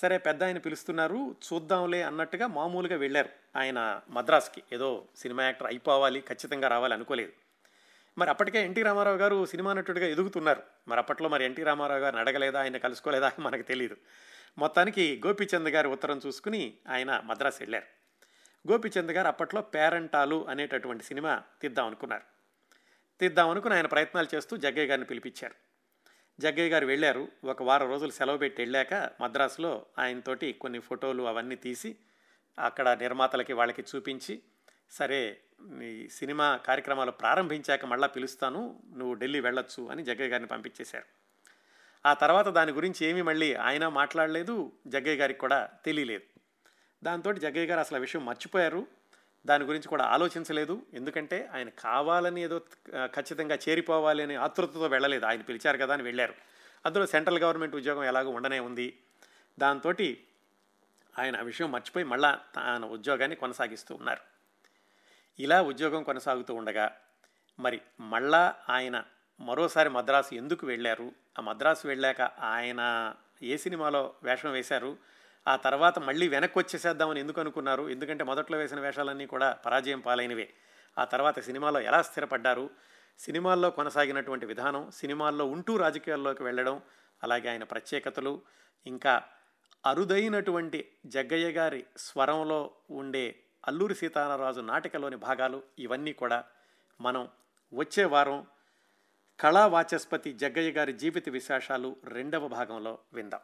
సరే పెద్ద ఆయన పిలుస్తున్నారు చూద్దాంలే అన్నట్టుగా మామూలుగా వెళ్ళారు. ఆయన మద్రాస్కి. ఏదో సినిమా యాక్టర్ అయిపోవాలి ఖచ్చితంగా రావాలి అనుకోలేదు. మరి అప్పటికే ఎన్టీ రామారావు గారు సినిమా నటుడిగా ఎదుగుతున్నారు. మరి అప్పట్లో మరి ఎన్టీ రామారావు గారిని అడగలేదా ఆయన కలుసుకోలేదా మనకు తెలియదు మొత్తానికి గోపీచంద్ గారి ఉత్తరం చూసుకుని ఆయన మద్రాసు వెళ్ళారు. గోపీచంద్ గారు అప్పట్లో పేరంటాలు అనేటటువంటి సినిమా తీద్దాం అనుకున్నారు. తీద్దాం అనుకుని ఆయన ప్రయత్నాలు చేస్తూ జగ్గయ్య గారిని పిలిపించారు. జగ్గయ్య గారు వెళ్ళారు. ఒక వారం రోజులు సెలవు పెట్టి వెళ్ళాక మద్రాసులో ఆయనతోటి కొన్ని ఫోటోలు అవన్నీ తీసి అక్కడ నిర్మాతలకి వాళ్ళకి చూపించి సరే ఈ సినిమా కార్యక్రమాలు ప్రారంభించాక మళ్ళీ పిలుస్తాను నువ్వు ఢిల్లీ వెళ్ళొచ్చు అని జగ్గయ్య గారిని పంపించేశారు. ఆ తర్వాత దాని గురించి ఏమీ మళ్ళీ ఆయన మాట్లాడలేదు జగ్గయ్య గారికి కూడా తెలియలేదు. దాంతో జగ్గయ్య గారు అసలు ఆ విషయం మర్చిపోయారు. దాని గురించి కూడా ఆలోచించలేదు. ఎందుకంటే ఆయన కావాలని ఏదో ఖచ్చితంగా చేరిపోవాలి అనే ఆతృతతో వెళ్ళలేదు. ఆయన పిలిచారు కదా అని వెళ్ళారు. అందులో సెంట్రల్ గవర్నమెంట్ ఉద్యోగం ఎలాగో ఉండనే ఉంది. దాంతో ఆయన ఆ విషయం మర్చిపోయి మళ్ళా తన ఉద్యోగాన్ని కొనసాగిస్తూ ఉన్నారు. ఇలా ఉద్యోగం కొనసాగుతూ ఉండగా మరి మళ్ళా ఆయన మరోసారి మద్రాసు ఎందుకు వెళ్ళారు? ఆ మద్రాసు వెళ్ళాక ఆయన ఏ సినిమాలో వేషం వేశారు? ఆ తర్వాత మళ్ళీ వెనక్కి వచ్చేసేద్దామని ఎందుకు అనుకున్నారు? ఎందుకంటే మొదట్లో వేసిన వేషాలన్నీ కూడా పరాజయం పాలైనవే. ఆ తర్వాత సినిమాలో ఎలా స్థిరపడ్డారు? సినిమాల్లో కొనసాగినటువంటి విధానం సినిమాల్లో ఉంటూ రాజకీయాల్లోకి వెళ్ళడం అలాగే ఆయన ప్రత్యేకతలు ఇంకా అరుదైనటువంటి జగ్గయ్య గారి స్వరంలో ఉండే అల్లూరి సీతారామరాజు నాటికలోని భాగాలు ఇవన్నీ కూడా మనం వచ్చే వారం కళా వాచస్పతి జగ్గయ్య గారి జీవిత విశేషాలు రెండవ భాగంలో విందాం.